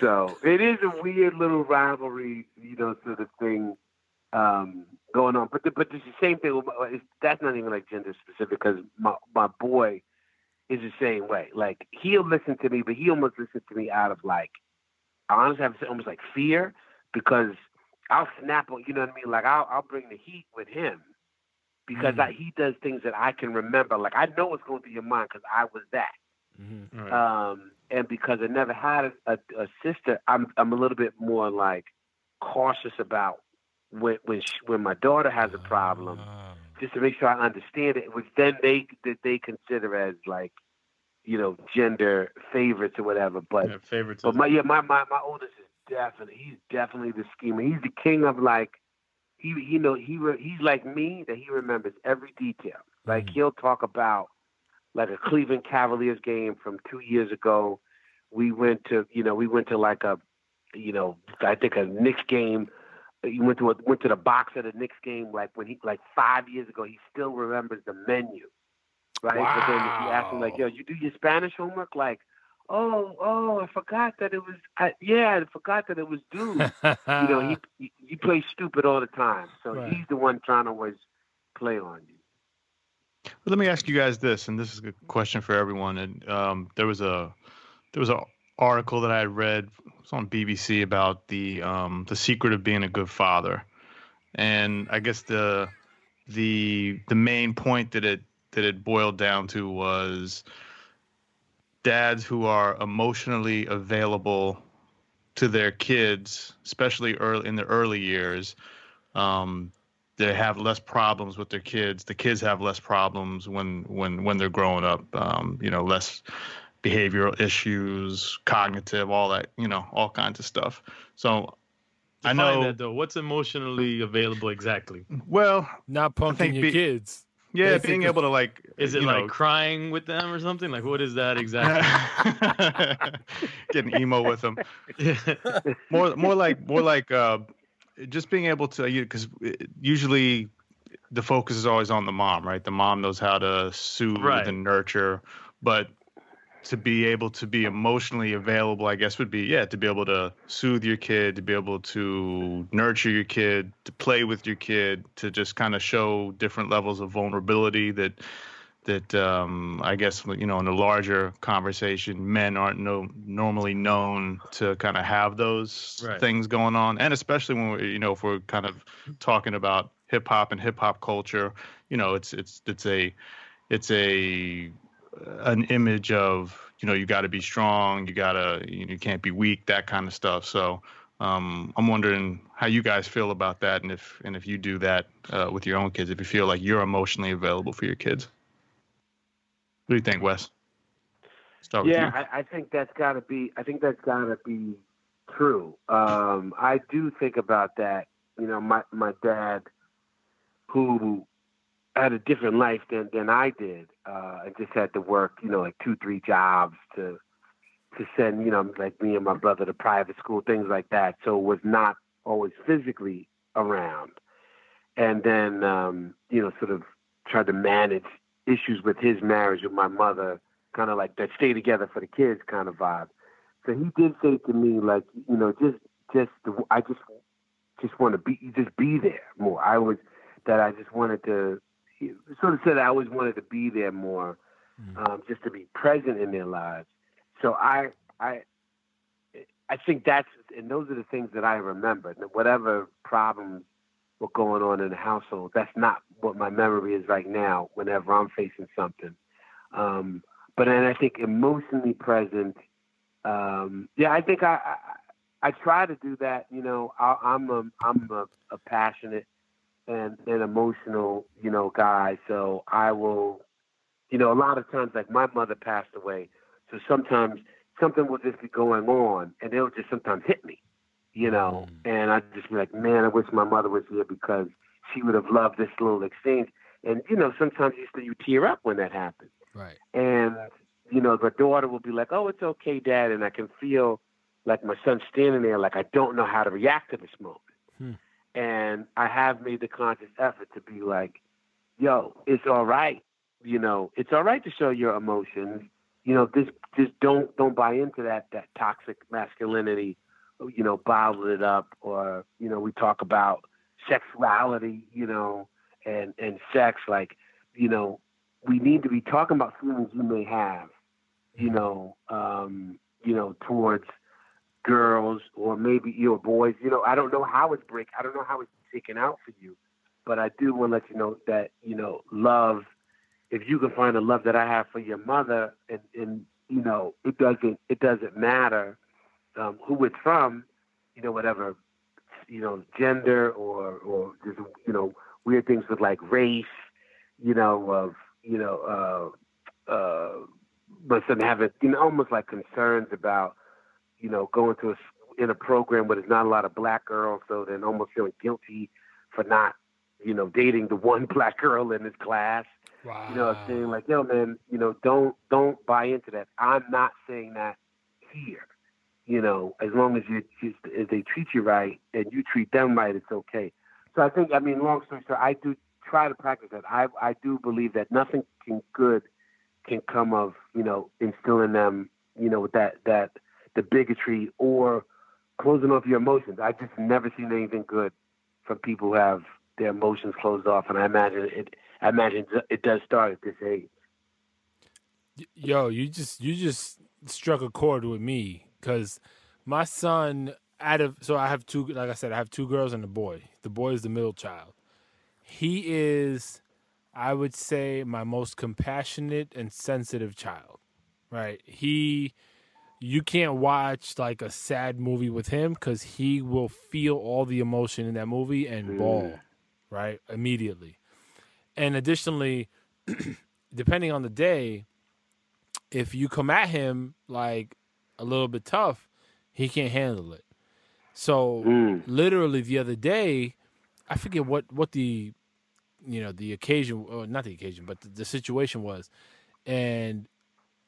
So it is a weird little rivalry, you know, sort of thing um, going on. But the, but it's the same thing. That's not even like gender specific because my my boy is the same way. Like he'll listen to me, but he almost listens to me out of like I honestly have to say almost like fear because I'll snap on. You know what I mean? Like I'll I'll bring the heat with him because Mm. I, he does things that I can remember. Like I know what's going through your mind because I was that. Mhm. Right. Um, and because I never had a, a, a sister, I'm I'm a little bit more like cautious about when when she, when my daughter has a problem, Ah. just to make sure I understand it, which then they that they consider as like, you know, gender favorites or whatever. But Yeah, favorites. but my yeah, my, my my oldest is definitely he's definitely the schemer. He's the king of like he you know he re, he's like me that he remembers every detail. Like Mhm. he'll talk about like a Cleveland Cavaliers game from two years ago. We went to you know we went to like a you know I think a Knicks game. He went to a, went to the box at a Knicks game like when he like five years ago. He still remembers the menu, right? But then if you ask him like, "Yo, you do your Spanish homework?" Like, "Oh, oh, I forgot that it was. I, yeah, I forgot that it was due." you know, he, he he plays stupid all the time, so Right. he's the one trying to always play on you. Let me ask you guys this, and this is a question for everyone. And um, there was a there was an article that I had read it was on BBC about the um, the secret of being a good father, and I guess the the the main point that it that it boiled down to was dads who are emotionally available to their kids, especially early in the early years. Um, they have less problems with their kids. The kids have less problems when when when they're growing up. Um, you know, less behavioral issues, cognitive, all that. You know, all kinds of stuff. So I Define know. that though. What's emotionally available exactly? Well, Not punking your be- kids. Yeah, Basically. being able to like. Is it like know, crying with them or something? Like what is that exactly? getting emo with them? yeah. more more like more like uh just being able to you because usually the focus is always on the mom right the mom knows how to soothe Right. and nurture but to be able to be emotionally available i guess would be yeah to be able to soothe your kid to be able to nurture your kid to play with your kid to just kind of show different levels of vulnerability that that um, I guess you know in a larger conversation, men aren't no normally known to kind of have those Right. things going on, and especially when we you know if we're kind of talking about hip hop and hip hop culture, you know it's it's it's a it's a an image of you know you got to be strong, you gotta you, you can't be weak, that kind of stuff. So. Um, I'm wondering how you guys feel about that, and if and if you do that uh, with your own kids, if you feel like you're emotionally available for your kids. What do you think, Wes? Yeah. I, I think that's got to be. I think that's got to be true. Um, I do think about that. You know, my my dad, who had a different life than than I did, uh, and just had to work. You know, like two, three jobs to to send. You know, like me and my brother to private school, things like that. So was not always physically around. And then, um, you know, sort of tried to manage issues with his marriage with my mother kind of like that stay together for the kids kind of vibe. So he did say to me like, you know, just just the, I just just want to be just be there more. I was that I just wanted to sort of said I always wanted to be there more, um, just to be present in their lives. So I I I think that's and those are the things that I remember. Whatever problems were going on in the household, that's not what my memory is right now. Whenever I'm facing something, um, but then I think emotionally present. Um, yeah, I think I, I I try to do that. You know, I, I'm a I'm a, a passionate and an emotional you know guy, so I will. You know, a lot of times, like my mother passed away, so sometimes something will just be going on, and it'll just sometimes hit me. You know, hmm. and I just be like, man, I wish my mother was here because she would have loved this little exchange. And you know, sometimes you you tear up when that happens Right. and you know the daughter will be like oh it's okay dad and i can feel like my son standing there like i don't know how to react to this moment. And i have made the conscious effort to be like yo it's all right you know it's all right to show your emotions you know just just don't don't buy into that that toxic masculinity you know bottle it up or you know we talk about sexuality you know and and sex like you know we need to be talking about feelings you may have, you know, um, you know, towards girls or maybe your boys. You know, I don't know how it's break. I don't know how it's taken out for you, but I do want to let you know that you know, love. If you can find the love that I have for your mother, and and you know, it doesn't it doesn't matter um, who it's from, you know, whatever, you know, gender or or just you know weird things with like race, you know, of you know, uh, uh, my son having, you know, almost like concerns about, you know, going to a, in a program where there's not a lot of black girls, so then almost feeling guilty for not, you know, dating the one black girl in his class. Wow. You know, I'm saying like, yo, man, you know, don't don't buy into that. I'm not saying that here. You know, as long as you just if they treat you right and you treat them right, it's okay. So I think, I mean, long story short, I do try to practice that. I I do believe that nothing can good can come of you know instilling them, you know, with that that the bigotry or closing off your emotions. I just never seen anything good from people who have their emotions closed off, and I imagine it. I imagine it does start at this age. Yo, you just you just struck a chord with me because my son out of so I have two like I said I have two girls and a boy. The boy is the middle child. He is I would say my most compassionate and sensitive child. Right? He you can't watch like a sad movie with him because he will feel all the emotion in that movie and Mm. bawl, right? Immediately. And additionally, depending on the day, if you come at him like a little bit tough, he can't handle it. So Mm. literally the other day, I forget what what the you know the occasion or not the occasion, but the, the situation was, and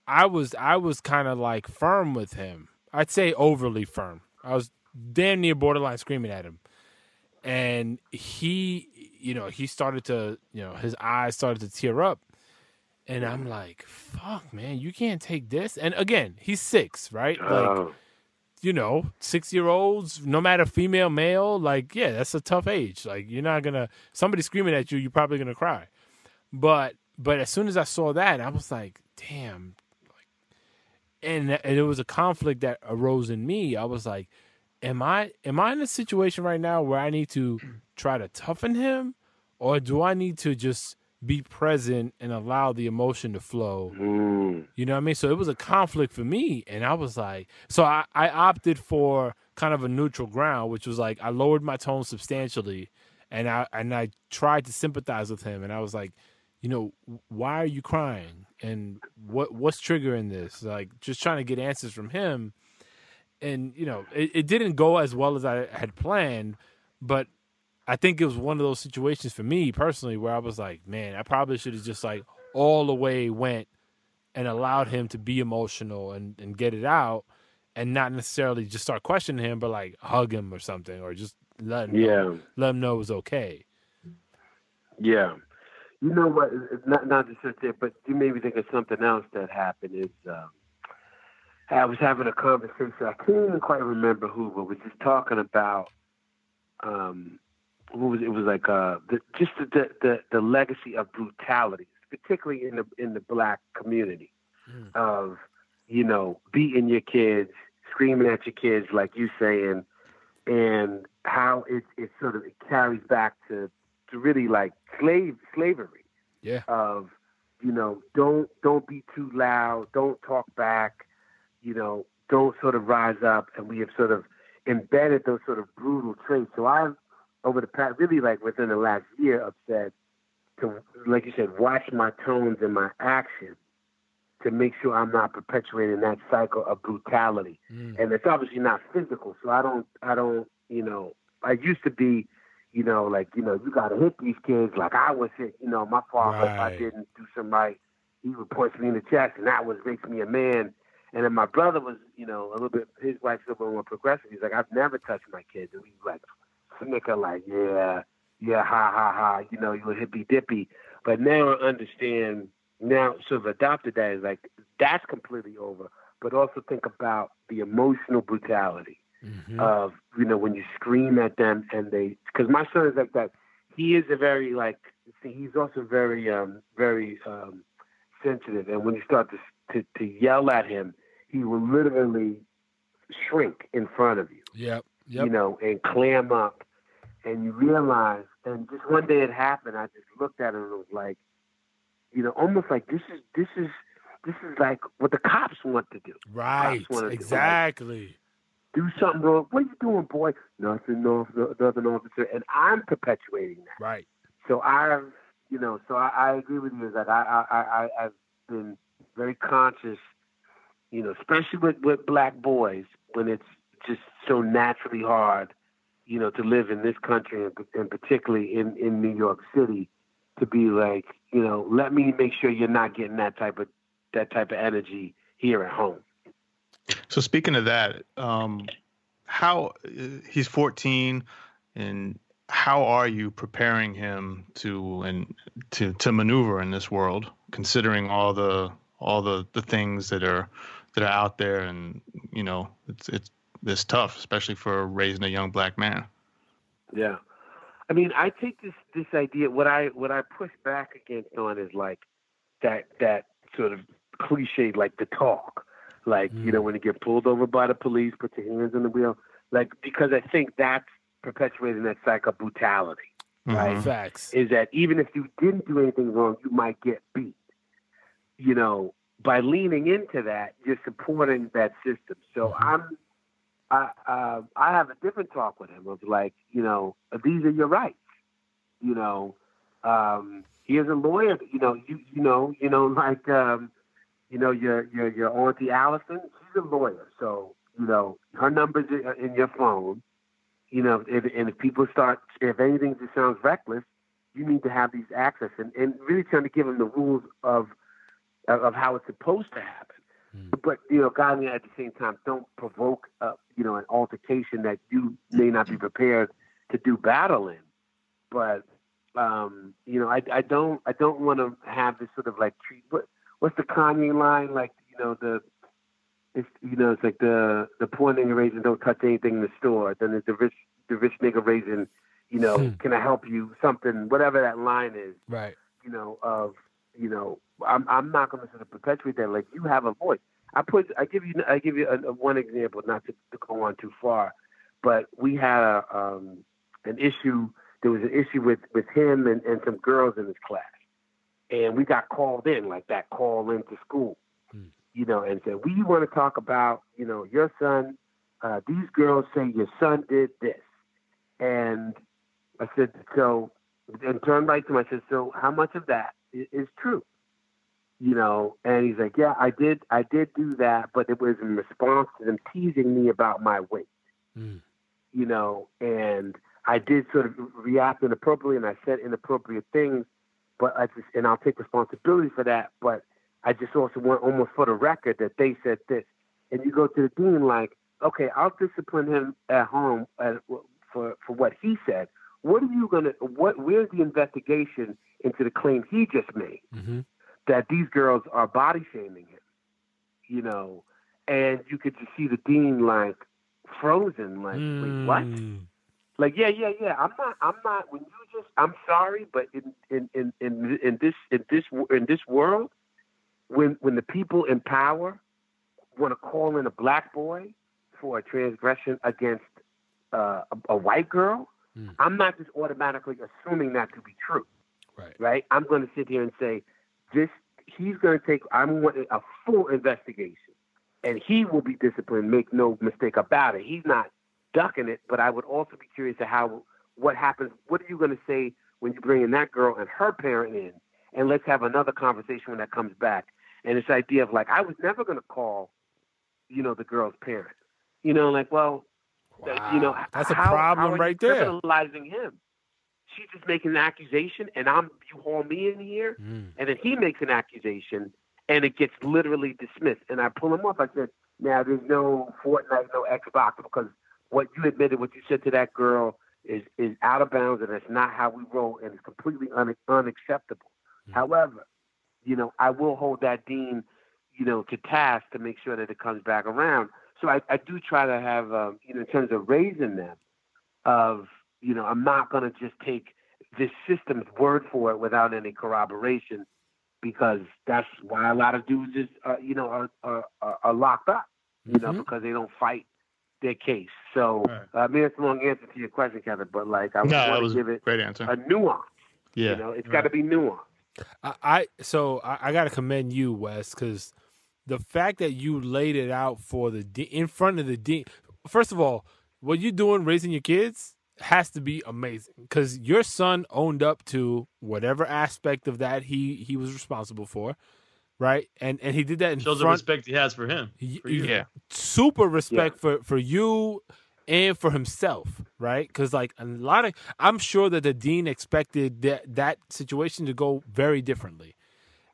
I was I was kind of like firm with him. I'd say overly firm. I was damn near borderline screaming at him, and he you know he started to you know his eyes started to tear up, and I'm like, fuck man, you can't take this. And again, he's six, right? Like Oh, you know, six year olds, no matter female, male, like, yeah, that's a tough age. Like, you're not gonna somebody screaming at you, you're probably gonna cry. But but as soon as I saw that, I was like, damn, and, it was a conflict that arose in me. I was like, am I am I in a situation right now where I need to try to toughen him, or do I need to just be present and allow the emotion to flow? mm. You know what I mean? So it was a conflict for me. And I was like, so I, I opted for kind of a neutral ground, which was like I lowered my tone substantially and I and I tried to sympathize with him and I was like, you know, why are you crying? And what what's triggering this? Like just trying to get answers from him. And, you know, it, it didn't go as well as I had planned, but I think it was one of those situations for me personally where I was like, man, I probably should have just like all the way went and allowed him to be emotional and, and get it out and not necessarily just start questioning him, but like hug him or something or just let him know, Yeah. let him know it was okay. Yeah. You know what? Not not to sit there, but you made me think of something else that happened. Is um, I was having a conversation. I can't even quite remember who, but was just talking about um, what was it? it was like uh, the, just the, the the the legacy of brutality, particularly in the in the black community, Mm. of you know beating your kids, screaming at your kids, like you saying, and how it it sort of it carries back to to really like slave slavery Yeah. of you know don't don't be too loud don't talk back you know don't sort of rise up and we have sort of embedded those sort of brutal traits so i've over the past really like within the last year i've said to like you said watch my tones and my actions to make sure i'm not perpetuating that cycle of brutality Mm. and it's obviously not physical. So I don't, I don't, you know, I used to be, you know, like you know, you got to hit these kids like I was hit. You know, my father, if I didn't do something right, he would punch me in the chest, and that was makes me a man. And then my brother was, you know, a little bit. His wife's a little bit more progressive. He's like, I've never touched my kids, and we like snicker like, yeah, yeah, ha ha ha. You know, you a hippy dippy. But now I understand. Now, sort of adopted that is like that's completely over but also think about the emotional brutality Mhm. of you know when you scream at them and they because my son is like that he is a very like see, he's also very um very um sensitive and when you start to, to to yell at him he will literally shrink in front of you Yep. Yep. you know, and clam up. And you realize, and just one day it happened. I just looked at it and it was like, you know, almost like this is this is this is like what the cops want to do. right. Cops wanna do, like, Exactly. Do something wrong. What are you doing, boy? Nothing, no, nothing, officer. And I'm perpetuating that. Right. So I've, you know, so I, I agree with you. That I, I, I, I've been very conscious, you know, especially with with black boys when it's just so naturally hard, you know, to live in this country and, and particularly in in New York City, to be like, you know, let me make sure you're not getting that type of that type of energy here at home. So speaking of that, um, how he's 14, and how are you preparing him to and to to maneuver in this world, considering all the all the the things that are that are out there, and you know it's it's it's tough, especially for raising a young black man. Yeah. I mean, I take this this idea. What I what I push back against on is like that that sort of cliche, like the talk, like you know when you get pulled over by the police, put your hands on the wheel, like because I think that's perpetuating that cycle of brutality. right? Mhm. Facts. Is that even if you didn't do anything wrong, you might get beat. You know, by leaning into that, you're supporting that system. So Mhm. I'm, I, uh, I have a different talk with him of like, you know, these are your rights. You know, um, he is a lawyer. You know, you you know, you know, like, um, you know, your your your auntie Allison, she's a lawyer. So you know, her numbers in your phone. You know, if, and if people start, if anything just sounds reckless, you need to have these access and, and really trying to give them the rules of of, how it's supposed to happen. Mm. But you know, God, at the same time, don't provoke uh, you know an altercation that you may not be prepared to do battle in. But um, you know, I, I don't I don't want to have this sort of like treat. What what's the Kanye line like? You know the it's you know it's like the the poor nigga raising don't touch anything in the store. Then there's the rich the rich nigga raising, you know, Hmm. can I help you? Something whatever that line is Right. you know, of you know, I'm I'm not going to sort of perpetuate that. Like you have a voice. I put I give you I give you a, a one example, not to, to go on too far, but we had a um, an issue. There was an issue with with him and, and some girls in his class, and we got called in like that call into school, Hmm. you know, and said we want to talk about you know your son. Uh, these girls say your son did this, and I said so and turned right to him. I said, "So how much of that is, is true?" You know, and he's like, "Yeah, I did. I did do that, but it was in response to them teasing me about my weight." Mm. You know, and I did sort of react inappropriately, and I said inappropriate things, but I just and I'll take responsibility for that. But I just also want almost for the record that they said this, and you go to the dean like, "Okay, I'll discipline him at home at, for for what he said." What are you gonna? What? Where's the investigation into the claim he just made hmm that these girls are body shaming him? You know, and you could just see the dean like frozen, like, wait, what? Like, yeah, yeah, yeah. I'm not. I'm not. When you just, I'm sorry, but in in in in, in this in this in this world, when when the people in power want to call in a black boy for a transgression against uh, a, a white girl, Mm. I'm not just automatically assuming that to be true, Right. right? I'm going to sit here and say, this. He's going to take. I'm wanting a full investigation, and he will be disciplined. Make no mistake about it. He's not ducking it, but I would also be curious to how what happens. What are you going to say when you bring in that girl and her parent in, and let's have another conversation when that comes back. And this idea of like, I was never going to call, you know, the girl's parent. You know, like, well, Wow. you know, that's a problem how right there. Criminalizing him. She's just making an accusation, and I'm you haul me in here, Mm. and then he makes an accusation, and it gets literally dismissed. And I pull him off. I said, "Now there's no Fortnite, no Xbox, because what you admitted, what you said to that girl, is is out of bounds, and that's not how we roll, and it's completely un- unacceptable. Mm. However, you know, I will hold that dean, you know, to task to make sure that it comes back around. So I, I do try to have, um, you know, in terms of raising them, of you know, I'm not going to just take this system's word for it without any corroboration, because that's why a lot of dudes is, uh, you know, are, are, are, locked up, you know, Mhm. because they don't fight their case. So Right. uh, I mean, it's a long answer to your question, Kevin, but like I No, that want to give it great answer. a nuance. Yeah. You know, it's got to be nuanced. I, I so I, I got to commend you, Wes, because the fact that you laid it out for the de- in front of the dean. First of all, what you doing raising your kids has to be amazing because your son owned up to whatever aspect of that he he was responsible for, right? And and he did that in Shows the respect he has for him. for you. Yeah. super respect for for you and for himself, right? Because like a lot of, I'm sure that the dean expected that that situation to go very differently,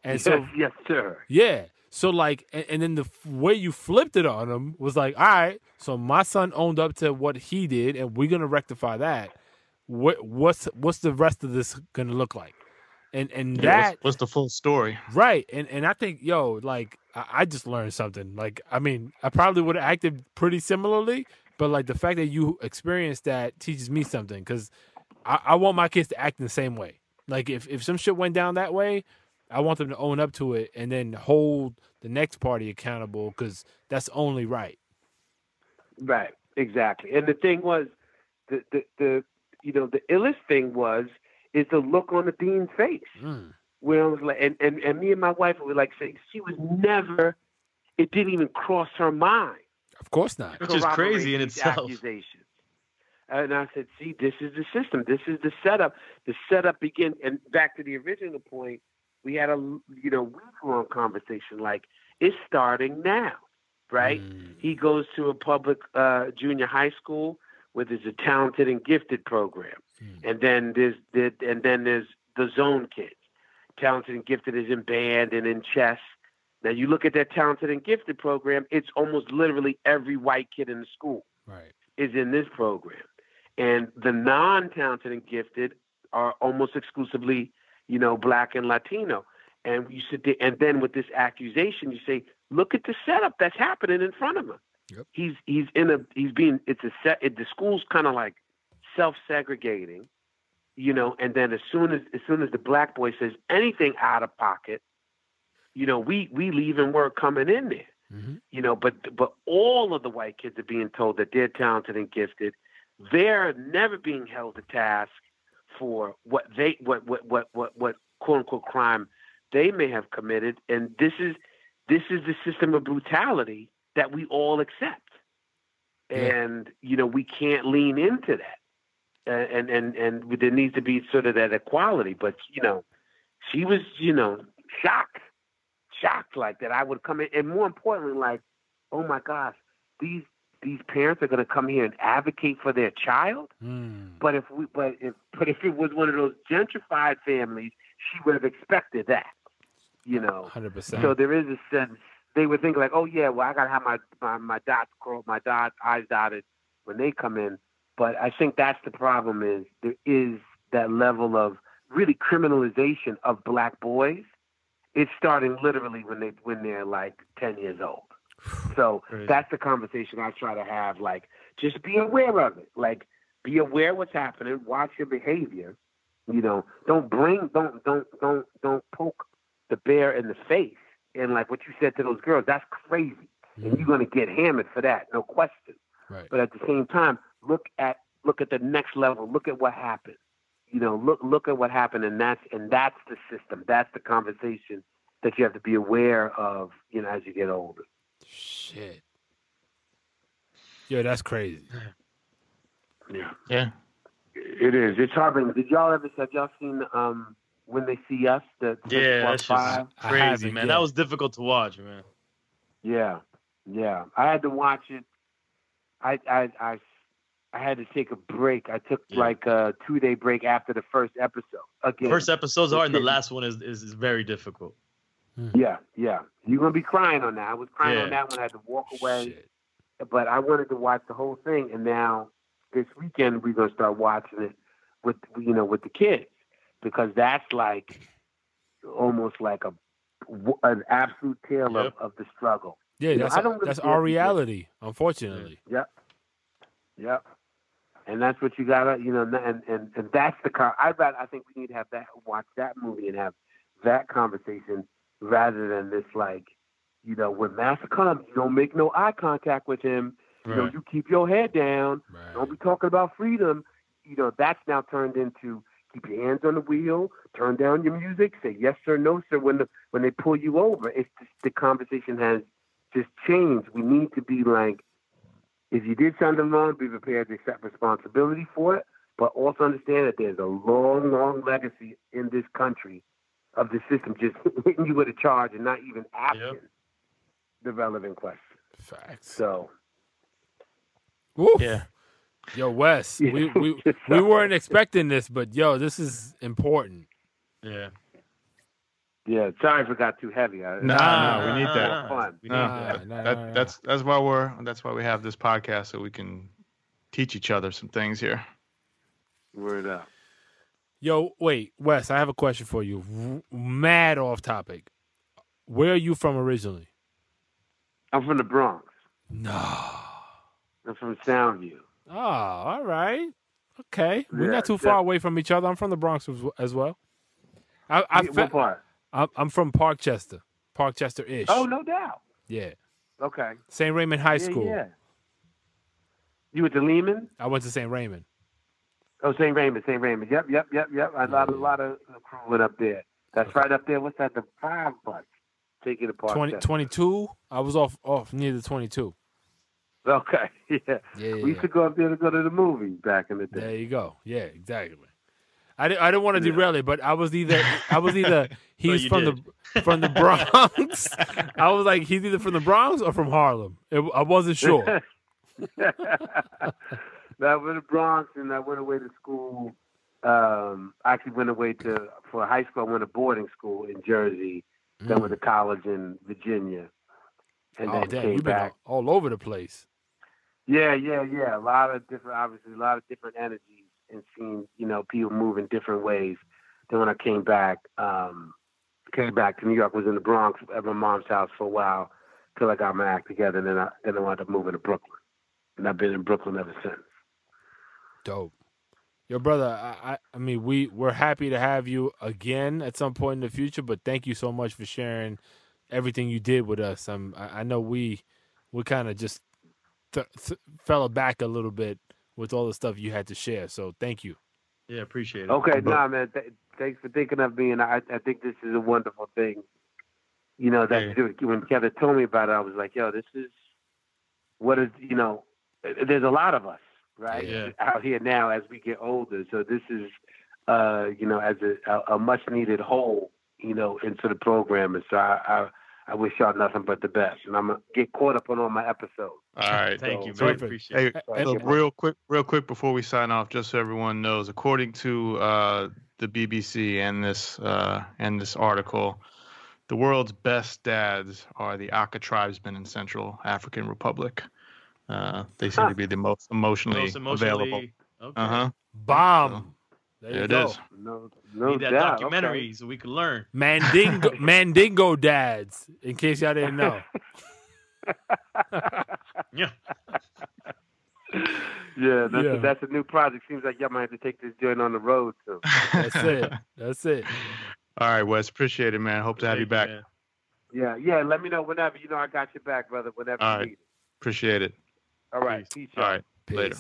and so yes, yes, sir. yeah. So like, and, and then the f- way you flipped it on him was like, all right, so my son owned up to what he did, and we're gonna rectify that. What what's what's the rest of this gonna look like? And and Yeah, that what's, what's the full story? Right, and and I think yo, like I, I just learned something. Like I mean, I probably would have acted pretty similarly, but like the fact that you experienced that teaches me something because I, I want my kids to act in the same way. Like if if some shit went down that way, I want them to own up to it and then hold the next party accountable because that's only right. Right, exactly. And the thing was, the the, the you know, the illest thing was is the look on the dean's face Mm. where I was like, and, and, and me and my wife were like saying she was never, it didn't even cross her mind. Of course not. Which is crazy in these itself. Accusations. And I said, see, this is the system. This is the setup. The setup begins. And back to the original point, we had a you know week long conversation. Like it's starting now, right? Mm. He goes to a public uh, junior high school where there's a talented and gifted program, Mm. and then there's the, and then there's the zone kids. Talented and gifted is in band and in chess. Now you look at that talented and gifted program; it's almost literally every white kid in the school Right. is in this program, and the non-talented and gifted are almost exclusively, you know, black and Latino. And you sit there, and then with this accusation, you say, "Look at the setup that's happening in front of him." Yep. He's he's in a he's being it's a set. It, the school's kind of like self-segregating, you know. And then as soon as as soon as the black boy says anything out of pocket, you know, we we leave and we're coming in there. Hmm you know but but all of the white kids are being told that they're talented and gifted. They're never being held to task for what they what what what what, what quote unquote crime they may have committed. And this is this is the system of brutality that we all accept. Yeah. and you know we can't lean into that and and and there needs to be sort of that equality but you know she was you know shocked shocked like that I would come in, and more importantly, like, oh my gosh, these these parents are going to come here and advocate for their child. Mm. But if we, but if, but if it was one of those gentrified families, she would have expected that, you know. Hundred percent. So there is a sense they would think like, oh yeah, well I got to have my my, my dots crossed, my dot eyes dotted when they come in. But I think that's the problem is there is that level of really criminalization of black boys. It's starting literally when they when they're like ten years old. So that's the conversation I try to have. Like, just be aware of it. Like, be aware what's happening. Watch your behavior. You know, don't bring, don't, don't, don't, don't poke the bear in the face. And like what you said to those girls, that's crazy, and you're gonna get hammered for that, no question. Right. But at the same time, look at look at the next level. Look at what happened. You know, look look at what happened, and that's and that's the system. That's the conversation that you have to be aware of. You know, as you get older. Shit. Yo, that's crazy. Yeah. Yeah. It is. It's heartbreaking. Did y'all ever have y'all seen um when they see us? The Yeah, that's just five? Crazy, man. yet. That was difficult to watch, man. Yeah, yeah. I had to watch it. I I I, I had to take a break. I took Yeah. like a two day break after the first episode. Again. First episodes are, and the last one is, is, is very difficult. Hmm. Yeah, yeah. You're gonna be crying on that. I was crying on that when I had to walk away. Shit. But I wanted to watch the whole thing, and now this weekend we're gonna start watching it with you know with the kids because that's like almost like a an absolute tale Yep. of, of the struggle. Yeah, You that's I don't really that's our if you reality, unfortunately. Yep. Yep. And that's what you gotta, you know, and and, and that's the car. I rather I think we need to have that watch that movie and have that conversation rather than this like, you know, when Master comes, you don't make no eye contact with him. You know, you keep your head down. Right. Don't be talking about freedom. You know, that's now turned into keep your hands on the wheel, turn down your music, say yes sir, no sir when the when they pull you over. It's just the conversation has just changed. We need to be like, if you did something loan, be prepared to accept responsibility for it, but also understand that there's a long, long legacy in this country of the system just hitting you with a charge and not even asking the relevant question. Facts. So Woo. Yeah. Yo, Wes, we we we weren't expecting this, but yo, this is important. Yeah. Yeah, sorry if it got too heavy. I, Nah, Nah, no, we need nah, that. Fun. We need Nah, that. nah, that, nah, nah. that's that's why we're that's why we have this podcast so we can teach each other some things here. Word up. Yo, wait, Wes, I have a question for you. R- Mad off topic. Where are you from originally? I'm from the Bronx. No. I'm from Soundview. Oh, all right. Okay. We're not too yeah. far away from each other. I'm from the Bronx as- as well. I, I Yeah, fe- what part? I'm, I'm from Parkchester. Parkchester ish. Oh, no doubt. Yeah. Okay. St. Raymond High Yeah, School. Yeah. You went to Lehman? I went to St. Raymond. Oh, St. Raymond, St. Raymond. Yep, yep, yep, yep. A lot, a lot of crew went up there. That's right up there. What's that? The five bus. Take it apart. 20, 22? I was off off near the 22. Okay, yeah. Yeah, We used to go up there to go to the movies back in the day. There you go. Yeah, exactly. I didn't, I didn't want to derail it, but I was either I was either he's from did. the from the Bronx. I was like he's either from the Bronx or from Harlem. It, I wasn't sure. I was the Bronx and I went away to school. Um, I actually went away to for high school. I went to boarding school in Jersey. Then went to college in Virginia, and oh then damn, came you've been back. all, all over the place. Yeah, yeah, yeah. A lot of different, obviously, a lot of different energies, and seeing you know people move in different ways. Then when I came back, um, came back to New York, was in the Bronx at my mom's house for a while till I got my act together. And then I then I wound up moving to Brooklyn, and I've been in Brooklyn ever since. Dope. Yo, brother, I, I mean we we're happy to have you again at some point in the future, but thank you so much for sharing everything you did with us. Um, I, I know we we kind of just th- th- fell back a little bit with all the stuff you had to share. So thank you. Yeah, appreciate it. Okay, But- nah, man. Th- thanks for thinking of me, and I, I think this is a wonderful thing. You know that when Kevin told me about it, I was like, "Yo, this is what is you know." There's a lot of us, right, Yeah. out here now as we get older. So this is, uh, you know, as a, a, a much needed hole, you know, into the program. And so I, I, I wish y'all nothing but the best, and I'm gonna get caught up on all my episodes. All right. Thank So- you, man. Perfect. Appreciate Hey, it. And- look, real quick, real quick before we sign off, just so everyone knows, according to uh, the BBC and this uh, and this article, the world's best dads are the Aka tribesmen in Central African Republic. Uh, they seem to be the most emotionally, Most emotionally. available. Okay. Uh huh. Bomb. There you There it go. is. No, no Need that doubt. documentary so we can learn. Mandingo Mandingo dads, in case y'all didn't know. Yeah. Yeah, that's, Yeah. A, that's a new project. Seems like y'all might have to take this joint on the road too. That's it. That's it. All right, Wes. Appreciate it, man. Hope to have you back. Man. Yeah, yeah. Let me know whenever. You know, I got your back, brother. Whenever All you need it. Appreciate it. All right. Peace. All y'all. right. Peace. Later.